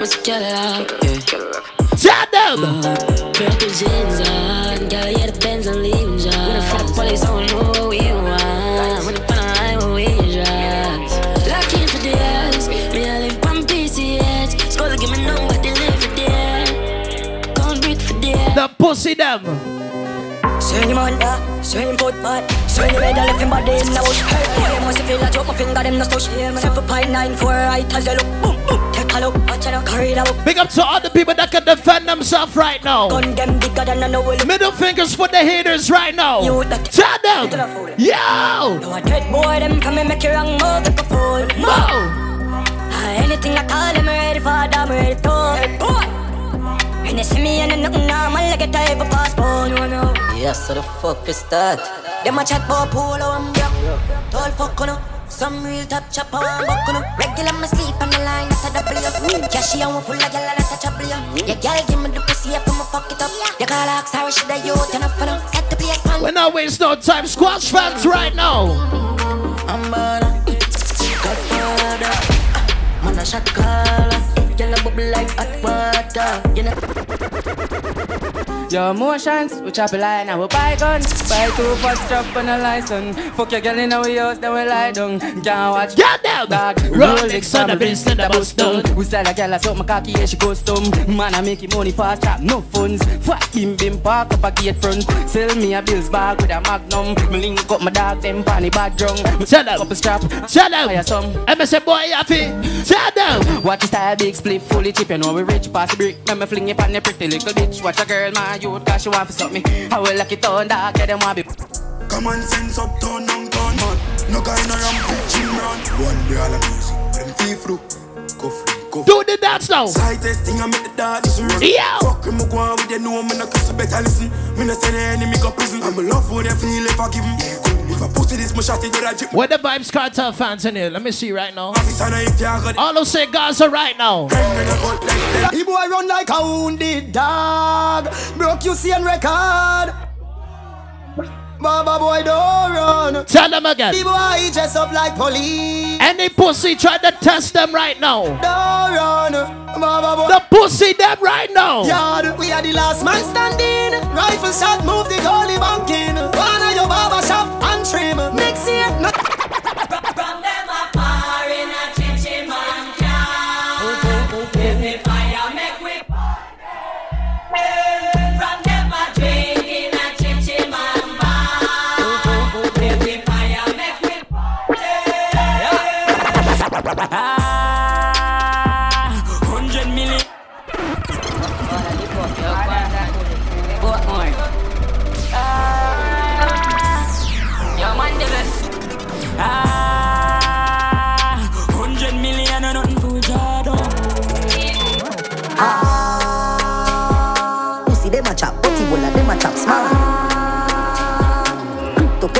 Must a Cadillac, yeah. Tell them. Purple jeans on, girl, yeah, the Benz leaving John. When I fuck police, don't know what we want. Pussy them. Same man, yeah, same foot bad Same the medal left him body in the bush. Hey, you must feel like drop my finger, them no stush Seven point nine four right as you look. Boom, boom, take a look, watch out, carry the book Big up to all the people that can defend themselves right now. Gun them bigger than a novel Middle fingers for the haters right now. Tell them. Yo. No, a dead boy, them come and make you wrong move, take a fool Ah, Anything I call them ready for, I'm ready to Dead boy When they see me? And nothing normal, like a type of passport, no, no Yes, so the fuck is that? Them a chat about polo and black. Tall fuck on Some real top chopper and buck on Regular me sleep on the line, that's a W Cashy and we full of gyal and that's a trouble Yeah, gyal give me the pussy if I'ma fuck it up. You call her sorry, she the youth and a fun Set the place pan We're not waste no time. Squash fans right now. I'm bad. Godfather. Man a shot caller Gyal a bubble like hot water. You know Your emotions, we chop a line and we buy gun. Buy two fast strap on a license. Fuck your girl in our house, then we lie down. Can't watch. Get down, dog. Rolex on the wrist and the bust down. We style a girl, I suck my cocky, yeah, she custom. Man, I make money fast, trap, no funds. Fuck bim bim, park up a gate front. Sell me a bills bag with a magnum. Me link up my dog, them panny bad drunk. Tell them. Up a strap. Tell them. Fire some. MSN boy, happy. Tell them. Watch the style, big split, fully chip. You know we rich, pass the brick. Let me fling it on the pretty little bitch. Watch a girl, my youth, cause she want to suck me. I will lock it on, dog, yeah, them want be. Common sense up, turn down, turn man. No guy no ram pitching run. One day all the music, but them feel through. Go free, go Do the dance now. Slightest thing I make the dog this run. Yeah. Fuck him, go on with you know me no cuss, you better listen. Me no say the enemy go prison. I'm a love for them, feel if I give him. Yeah, good. If I pussy this, my shot it, I drip. Where the Vybz Kartel fans in here? Let me see right now. Officer, now if you got All those say Gaza right now. He boy run like a wounded dog. Broke you see record. Baba boy don't run. Tell them again. The boy dress up like police. Any pussy try to test them right now. Don't run. Baba boy. The pussy them right now. Yard, we are the last man standing. Rifle shot, move the goalie banking. Trim. Next year, no. From them a par in a man can. Give me fire, make we From them a drink in a man bar. Give me fire, make we Hundred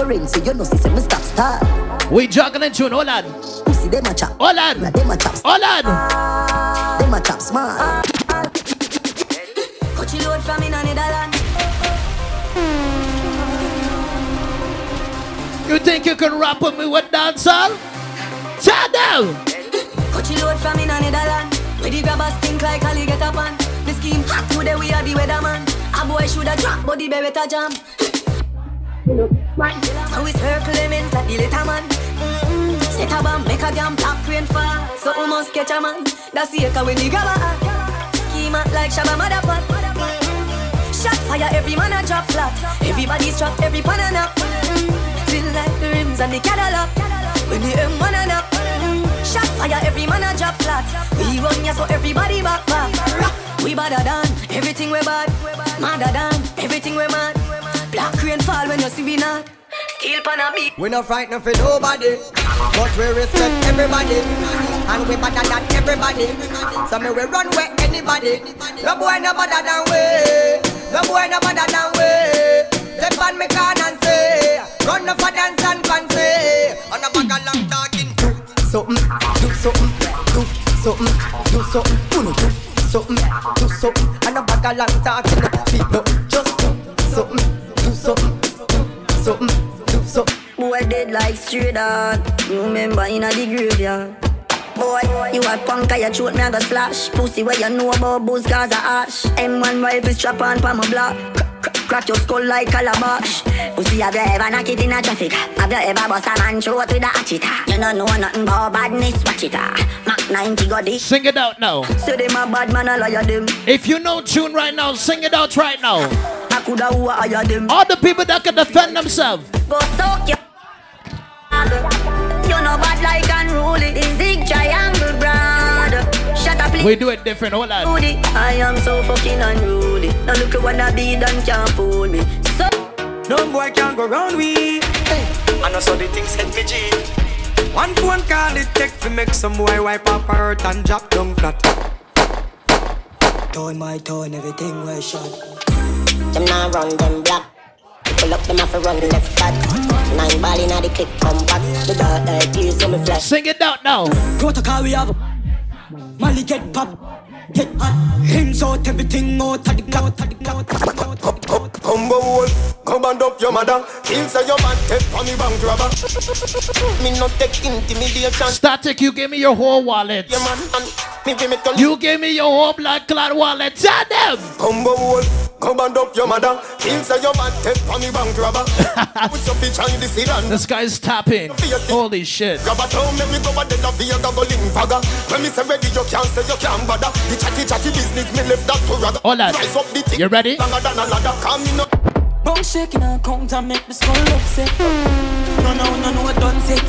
Cryptocurrency, you know, see, me stop star. We juggling tune. Hold on. Pussy dem a chop, Hold on. dem a chop, Hold on. dem a chop smart. Coachy load from in a Netherland. You think you can rap with me with dancehall? Tell them. Coachy load from in a Netherland. Where the grabbers think like Ali get up on. The scheme hot today we are the weatherman. A boy shoulda drop, but the beretta jam. So we circle lemons like the little man. Mm-mm. Set a bomb, make a damn black rain fall. So we must catch a man. That's the echo when the grabber. Schema like Shabba Motherfuck. Mm-mm. Shot fire, every man a drop flat. Everybody's trapped, every pan a. Mm-mm. Feel like the rims and the Cadillac. When the M1 a knock. Mm-mm. Shot fire, every man a drop flat. We run ya so everybody back back. We badder than everything we bad. Madder than everything we mad. Black rain fall when you see we not. Pan a beat. We no frightened for nobody, but we respect everybody, and we better than everybody. So me we run where anybody. No boy no better than we. No boy no better than we. Step on me can and say, run up for dance and fancy. On a bag of long talking. Do something, do something, do something, do something. Do something, do something. And a bag of long talking. People just do something, something, do something, do something. Boy dead like straight dog. Remember in a the graveyard. Boy, you a punk, I throat me a go slash. Pussy where you know about booze, cause a ash. M1 rifle strap on pa my block. Crack- your skull like calabash. Pussy, have you ever knock it in a traffic? Have you ever bust a man throat with a hatchet? You don't know nothing about badness, watch it. Mac 90 got it. Sing it out now. Say them a bad man, I liar them. If you know tune right now, sing it out right now. I coulda hire them. All the people that can defend themselves. Go soak your You know bad like unruly. The zig triangle brand. Shut up, please. We do it different. Hold on. I am so fucking unruly. Now look at what I be done can't fool me. So No boy can't go round we. I know so the things hit me G. One phone call it take to make some boy wipe up her hurt and drop down flat. Tone my tone, everything was shot. them now run them black. Pull up them off a run left back. Nine ball inna the kick come back. The dark like please so me flash. Sing it out now. Protocol we have. Molly get pop. Get hot. Rims out, everything out of the cloud. Combo hole, come and up your mother. Kill say your man take on the bank robber. Me not take intimidation. Static, you give me your whole wallet. Yeah man, and me be me You give me your whole blood clot wallet. Tell them. Combo hole, come and up your mother. Kill say your man take on the bank robber. With some fish and the sedan. This guy's tapping. Holy shit. Grab a town, make me go a dead of the go link fagger. When me say ready, you can't say you can't bother. The chatty chatty business, me left that to rather. Hold on. Rise up the thing. You ready? Longer than a ladder, come in up. Bone shaking and count and make the skull upset. No, no, no, no, I done set.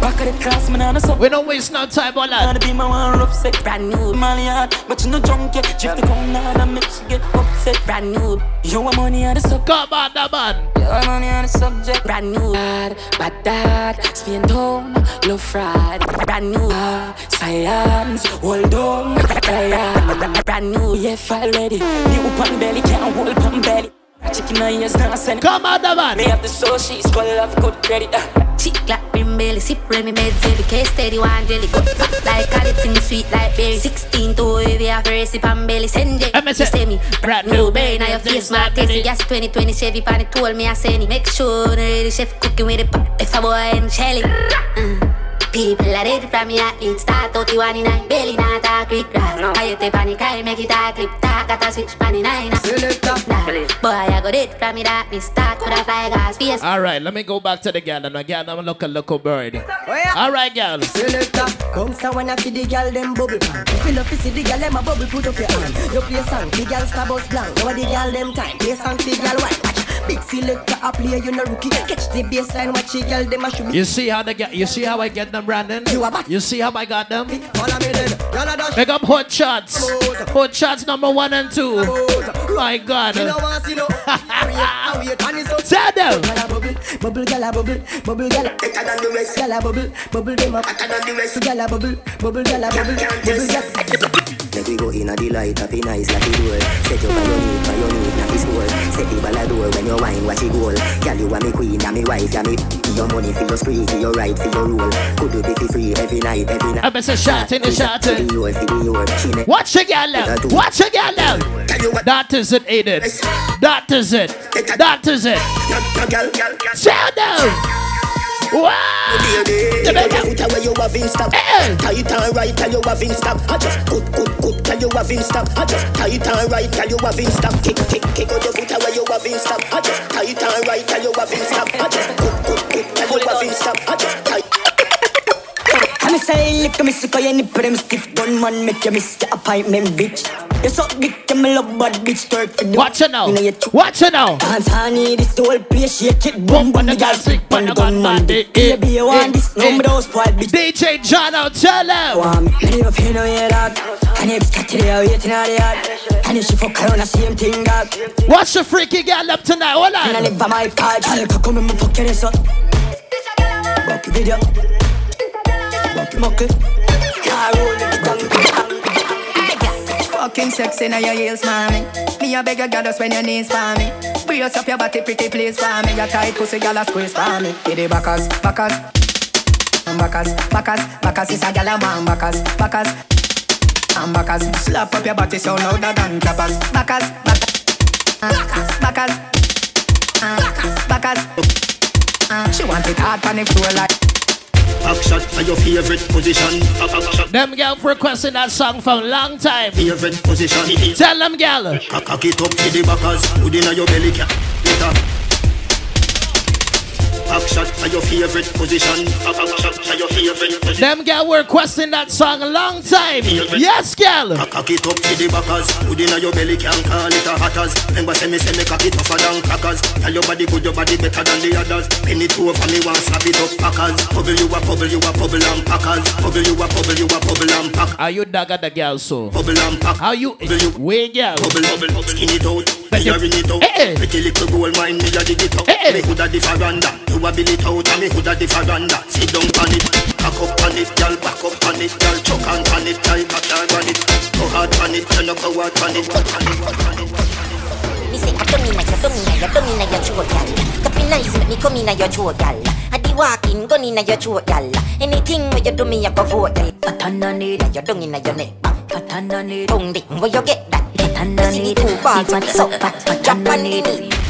Back of the class, man, I'm so. We don't waste no time, hold Gotta be my one rough set. Brand new, Molly hard, but you no drunk yet. Drift the cone hard and make she get upset. Brand new, you want money on the sub. Come on, the man. You want money on the subject. Brand new, hard, bad dad, spin down, low fried. Brand new, hard, science, hold on. Brand new, yeah, file ready. New pan belly, can't hold pan belly. Chicken on ears, now send Come on, the man. Me have the soul, she's full of good credit. uh. Chick clap rim belly, sip Remy meds every case steady one jelly good fat like olive sing sweet like berry. Sixteen to heavy have a recipe and belly send it. You say me brand new berry now your face smart tasty gas 2020 Chevy pan it told me I say any make sure the ready chef cooking with it if a boy and Shelly. Uh. People are ready from me athlete Start out the one in nine Belly not a quick grass I hit the panic I make it a clip Talk at a switch pan in nine Boy I got it from me that me start Could I fly gas face All right, let me go back to the girl. And the girl, I'm look a local bird. Oh, All right, girl. Selector, bounce when I see the girl them bubble pan. Feel up to see the girl them a bubble, put up your hand. You play song, the girl star bus blank. Now the girl them time, play song, the girl white. Watch, big selector a play, you no rookie. Catch the baseline, watch the girl them a shoot me. You see how they get? You see how I get them, Brandon? You see how I got them? Follow me then, y'all a dash. Make up hot shots. Hot shots number one and two. My God. You know what, you know. I wait, and it's so Tell them. Bubble, bubble, girl a bubble, bubble, girl a better than the rest. Girl a bubble, bubble them up better than the rest. Girl a bubble, bubble, girl a bubble, bubble, girl. Make we go in a delight, happy nice like the door. Set up by your need, by your need, not his store. Set the ball a door when you wine, watch it goal. Girl, you are me queen, and me wife, and me. Your money for your spree, for your right, for your rule. Could you be for free every night, every night? I'm a shouting and shouting. For the your, for the your. She make Watch the girl now. Watch the girl now. That is it, Aiden. That is it. That is it. Tell them. Wow. Better foot away you have in stop. Eh, eh. Tight and right, tell you have in stop. I just good, good, good, tell you have in stop. I just tight and right, tell you have in stop. Kick, kick, kick out your foot away you have in stop. I just tight and right, tell you have in stop. I just good, good, good, tell you have in stop. I just tight. I'm say lick me sick of any them stiff gun man make you miss the appointment bitch. You so big to me love bad bitch twerk for the Watch it now. Watch it now. Dance honey this the whole place shake it boom on the girl sick on the gun man dick. Eh, Baby you eh, want this no eh. me those spoil bitch. DJ John out tell them. Want me ready up here now yeah dog. And if Saturday I waiting out the yard. And if she fuck around the same thing dog. Watch the freaky girl up tonight. Hold And I on. live by my card. Girl come and me fuck your ass up. Buck your video. Your muckle. Car roll it down. Fucking sexy now your heels, mommy. Me a beg a goddess when your knees for me. Brace up your body, pretty please for me. Your tight pussy, gyal a squeeze for me. Hit the backers, backers, backers, backers, backers is a gyal a man, backers, backers, and backers. Slap up your body so louder than clappers. Backers, backers, backers, backers, backers. She want it hard on the floor like. Action for your favorite position. Action. Them girl requesting that song for a long time. Favorite position. Tell them girl. Cock it up to the backers. Put in your belly cap. Back shot are your favorite position. Back shot are your favorite position. Them girl were requesting that song a long time. Yes, girl. Cock it up to the backers. Put in your belly can call it a hatters. Remember say me say me cock it tougher than crackers. Tell your body good, your body better than the others. Penny two over me want slap it up packers. Bubble you a bubble, you a bubble and packers. Bubble you a bubble, you a bubble and pack. Are you dagger the girl so? Bubble and pack. How you? Way girl. Bubble bubble, bubble. skin it out. Me a ring it out. Pretty little gold mine, me a dig it out. Me coulda the faranda. You a bill it out, and me coulda the faranda. Sit down on it, back up on it, girl. Back up on it, girl. Chuck and on it, girl. Back down on it. Go hard on it, you no go hard on it. On it, on it. Me say I don't mean like I don't mean like I don't mean like your throat, gal. Cupping nice make me come in your throat, gal. I di walking gun in your throat, gal. Anything where you do me, I go vote, gal. Fat underneath, you dung in your neck. Fat underneath, tongue dick, where you get that? Fat underneath, two balls on the so fat. Drop on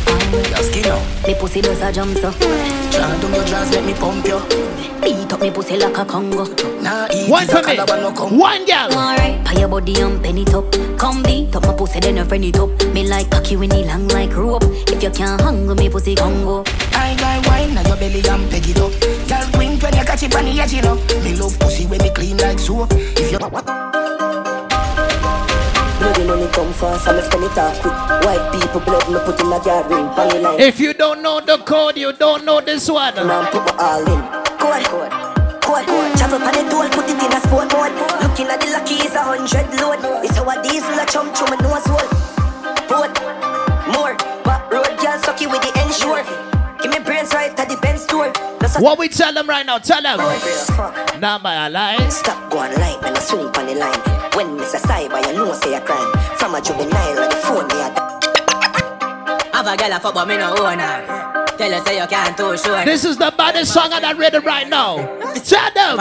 the knee. Your. Me pussy does a jump so. Jump down your dress, let me pump you. Beat up me pussy like a Congo. Nah, eat One for me. no. One girl. Alright. Pay your body and penny top. Come beat up my pussy, then you friend it up. Me like cocky when he long like rope. If you can't hang me pussy Congo. I got wine now your belly and peg it up. Girl, wink when you catch it on the edge, you know. Me love pussy when it clean like soap. If you Bloody money come fast, I'ma spend it all quick. White people blood, me put in a yard ring. Bunny line. If you don't know the code, you don't know this one. Man, put my all in. Code, code, code, code. Travel on the toll, put it in a sport mode. Looking at the lucky is a hundred load. It's our diesel a chum chum and nose hole. Port, more. Back road, girl, suck you with the ensure. Give me brains right at the What we tell them right now? Tell them. Nah, my lie. Stop going light, man, I swing on the line. When Mr. Cyber, you know say a crime. From a juvenile on the phone, me a Have a girl a fuck but me no own her. Tell her say you can't too sure. This is the baddest song on that rhythm right now. Tell them.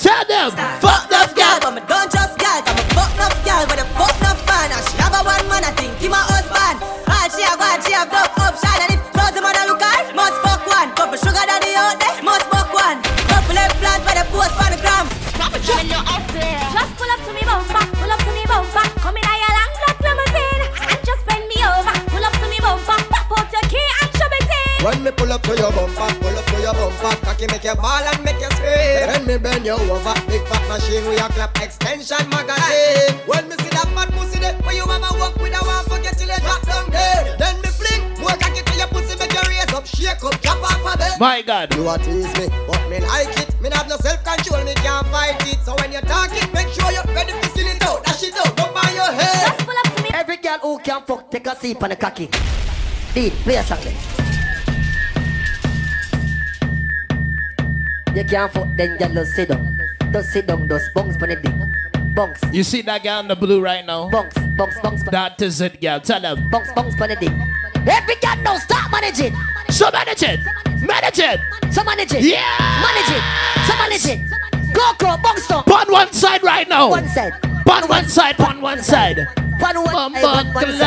Tell them. Fuck enough girl, but me don't trust girl. I'm a fuck enough girl, but a fuck enough man. And she have a one man, I think he my husband. All she have, all she have, love up, shine. And if close the man a look at, must fuck one. Couple sugar daddy out there, must fuck one. Couple eggplant by the post for the gram. Just pull up to me bumper, pull up to me bumper. Come in a your long black limousine and just bend me over. Pull up to me bumper, pop out your key and shove it in. When me pull up to your bumper, pull up to your bumper, cocky make you ball and make you scream. When me bend you over, big fat machine we a clap extension magazine. When me see that fat pussy there, where you mama walk with a one forget till you drop down dead. Up, shake up, drop off a bed. My God. You a tease me, but me like it. Me have no self control, me can't fight it. So when you talk it, make sure you're ready to skin it out, dash it out, up on your head. Every girl who can fuck, take a sip on the cocky. Deed, play a song then. You can't fuck, then you just sit down. Just sit down, just bungs on the dick. Bungs, You see that girl in the blue right now? bungs, bungs, bungs, bungs, That is it, girl. Tell them. bungs, bungs on the dick. Every girl now start managing. So manage it. Manage it. So manage it. Yeah. Manage it. So manage it. Go, go, bungs down. On one side right now. One side. On one side. On one side. One one side, one, one side.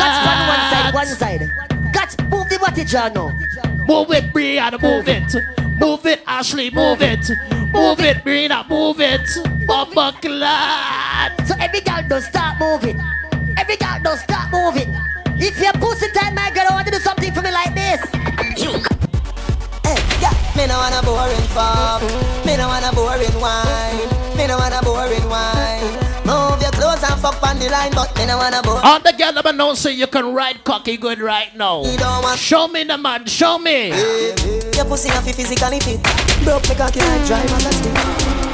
Catch one one side, one side. Catch, move the body, John now. Move it, Brianna, move it. Move it, Ashley, move it. Move it, Brianna, move it. Bumba clad. So every girl does start moving. Every girl does start moving. If you're pussy tight, my girl, I want to do something for me like this. You. Hey, yeah. Me no want a boring fuck. Me no want a boring wine. Me no want a boring wine. Move your clothes and fuck on the line, but me no want a boring. All the girl them know say you can ride cocky good right now. Show me the man, show me. Your pussy have to physically fit. Broke me cocky like dry magazine.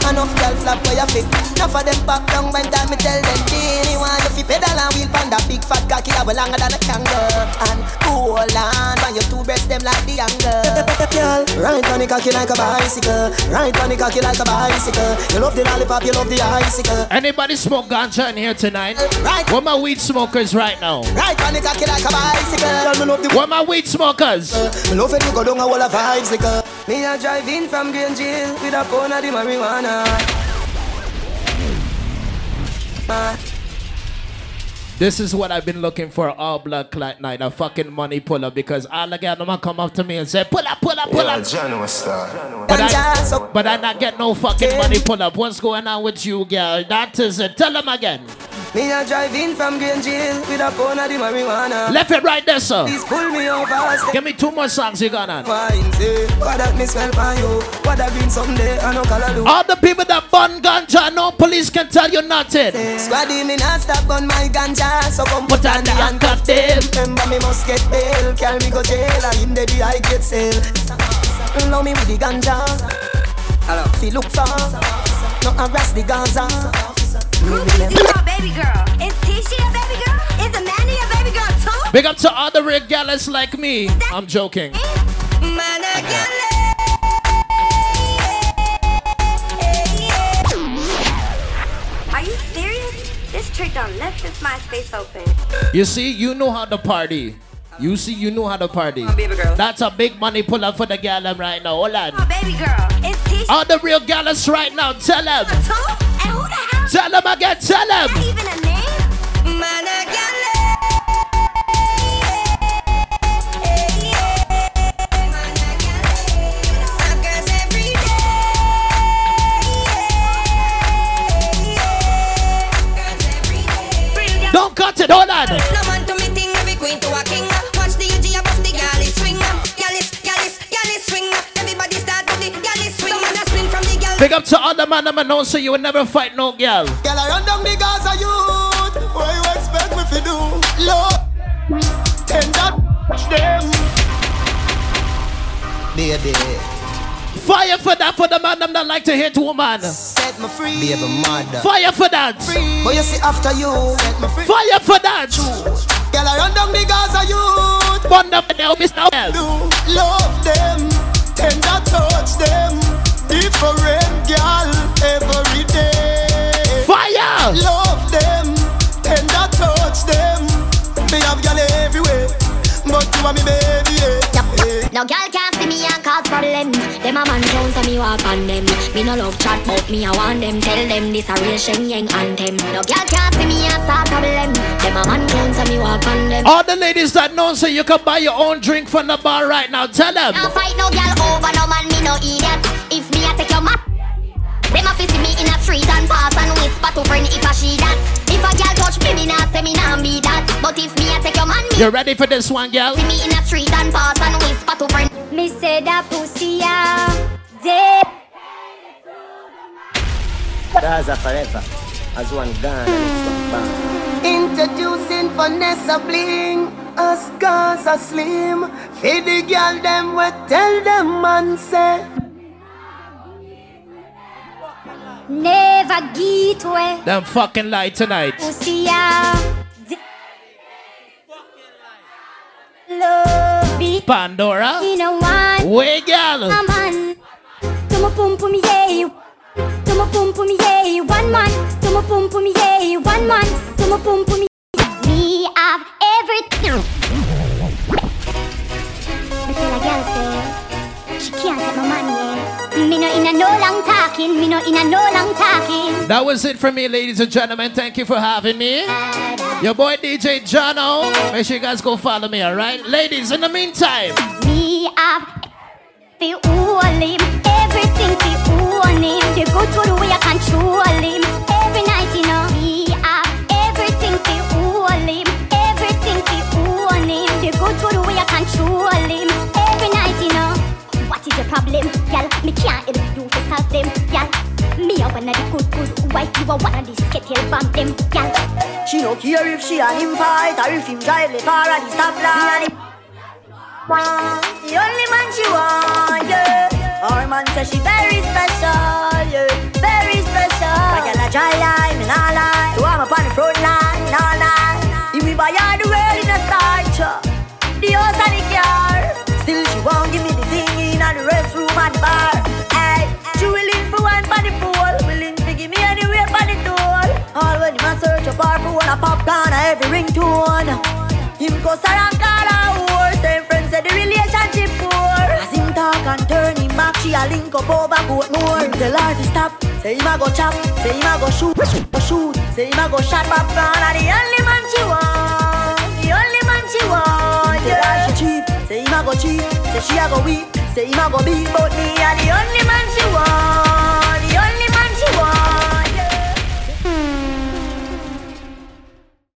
Enough girl flap where you fit. Enough of them pop down when time me tell them Genie want to fi pedal and wheel pan that big fat cocky that well longer than a kangaroo. And hold on, when your two breasts them like the angle. Girl, ride on the cocky like a bicycle. Ride on the cocky like a bicycle. You love the lollipop, you love the icicle. Anybody smoke ganja in here tonight? Right. Where my weed smokers right now? Ride on the cocky like a bicycle. Girl, me love the Where my weed smokers? Me love it, me go down a wall of vibes, nigga. Me a drive in from Green Jail with a pound of the marijuana. Uh, This is what I've been looking for all black clock night, a fucking money puller because all the girls them come up to me and say, pull up, pull up, pull up. Star. But I, but I not get no fucking money pull up. What's going on with you, girl? That is it. Tell them again. Me a drive in from Green Jail with a pound of the marijuana. Left it right there, sir. Please pull me over. Step Give me two more songs you got on. wine, say What that me smell for you What that green someday I no color do All the people that burn ganja, no police can tell you nothing. Squaddy me not stop on my ganja So come Put on the handcuff them. Remember me must get bail Carry me go jail And in the day I get sale Love me with the ganja Hello See look for No harass the Gaza baby girl. Is Tisha a baby girl? Is Amanda a baby girl too? Big up to all the real gallus like me. I'm joking. Are you serious? This trick done left this MySpace open. You see, you know how to party. You see, you know how to party. That's a big money pull up for the gallum right now. Hold on. Baby girl. Tisha All the real gallus right now, tell them. Tell them again, tell them. Even a name? Eh. Don't cut it, hold on. Big up to all the man that know so you will never fight no girl. Girl I run down the Gaza youth What you expect me to do? Lord Tender them Baby Fire for that for the man them that like to hit woman. Set me free Baby mother Fire for that. But you see after you Set me free Fire for that. Girl I run down the Gaza youth Bond up now, Mr. Well. do love them, tender touch them, different girl every day. Fire! Love them, tender touch them. Me have girl everywhere, but you are me baby. Yeah. Yeah. No girl can't see me and cause problem. Them a man down so me walk on them. Me no love chat but me I want them. Tell them this a real Shen Yang anthem. No girl can't see me and start problem. Them a man down so me walk on them. All the ladies that know so you can buy your own drink from the bar right now. Tell them. Can't fight no girl over no man, me no idiot. If me I take your map, them a fi see me in a street and pass and whisper to friend if I she that. If a girl touch me, me nah say me nah be that. But if me I take your man, me You ready for this one, girl? see me in a street and pass and whisper to friend. Me say that pussy a dead. Gaza forever. As one gone and it's one bang. Introducing Vanessa Bling, us Gaza Slim. Feed the girl them we tell them man say. Never get away. Them fucking lie tonight. Pussy a dead. Love it. Pandora. You know what? Way, girl. A man. To pum pum yeah. To pum pum yeah. One man. To pum pum yeah. One man. To my pum pum. Me have everything. Me tell a girl say she can't take my money. Yeah. Me no in a no long talking. Me no in a no long talking. That was it for me, ladies and gentlemen. Thank you for having me. Your boy DJ Jono. Make sure you guys go follow me, alright? Ladies, in the meantime, Me have fi own him, everything fi own him. The good good way I control him. Every night you know. Me have everything fi own him, everything fi own him. The good good way I control him. Problem, girl? Me can't help you to solve them, girl. Me a one of the good good wife, you a one of the skettle bomb them, girl. She no care if she and him fight or if him drive the car at the stoplight. The only man she want, yeah. Our man say she very special, yeah, very special. Like a dry the bar. Hey, she willing for one for the pool, willing to give me anywhere for the tool. All when him a search up her phone, a popcorn, a every ringtone. Him go around call her whore, same friends say the relationship poor. As him talk and turn him back, she a link up over goat more. Him tell her to stop, say him a go chop, say him a go shoot, go shoot, say him a go shot popcorn. And the only man she want, the only man she want. Tell her she cheap, say him a go cheap, say she a go weep, say him a go beat, but me a the only man she want.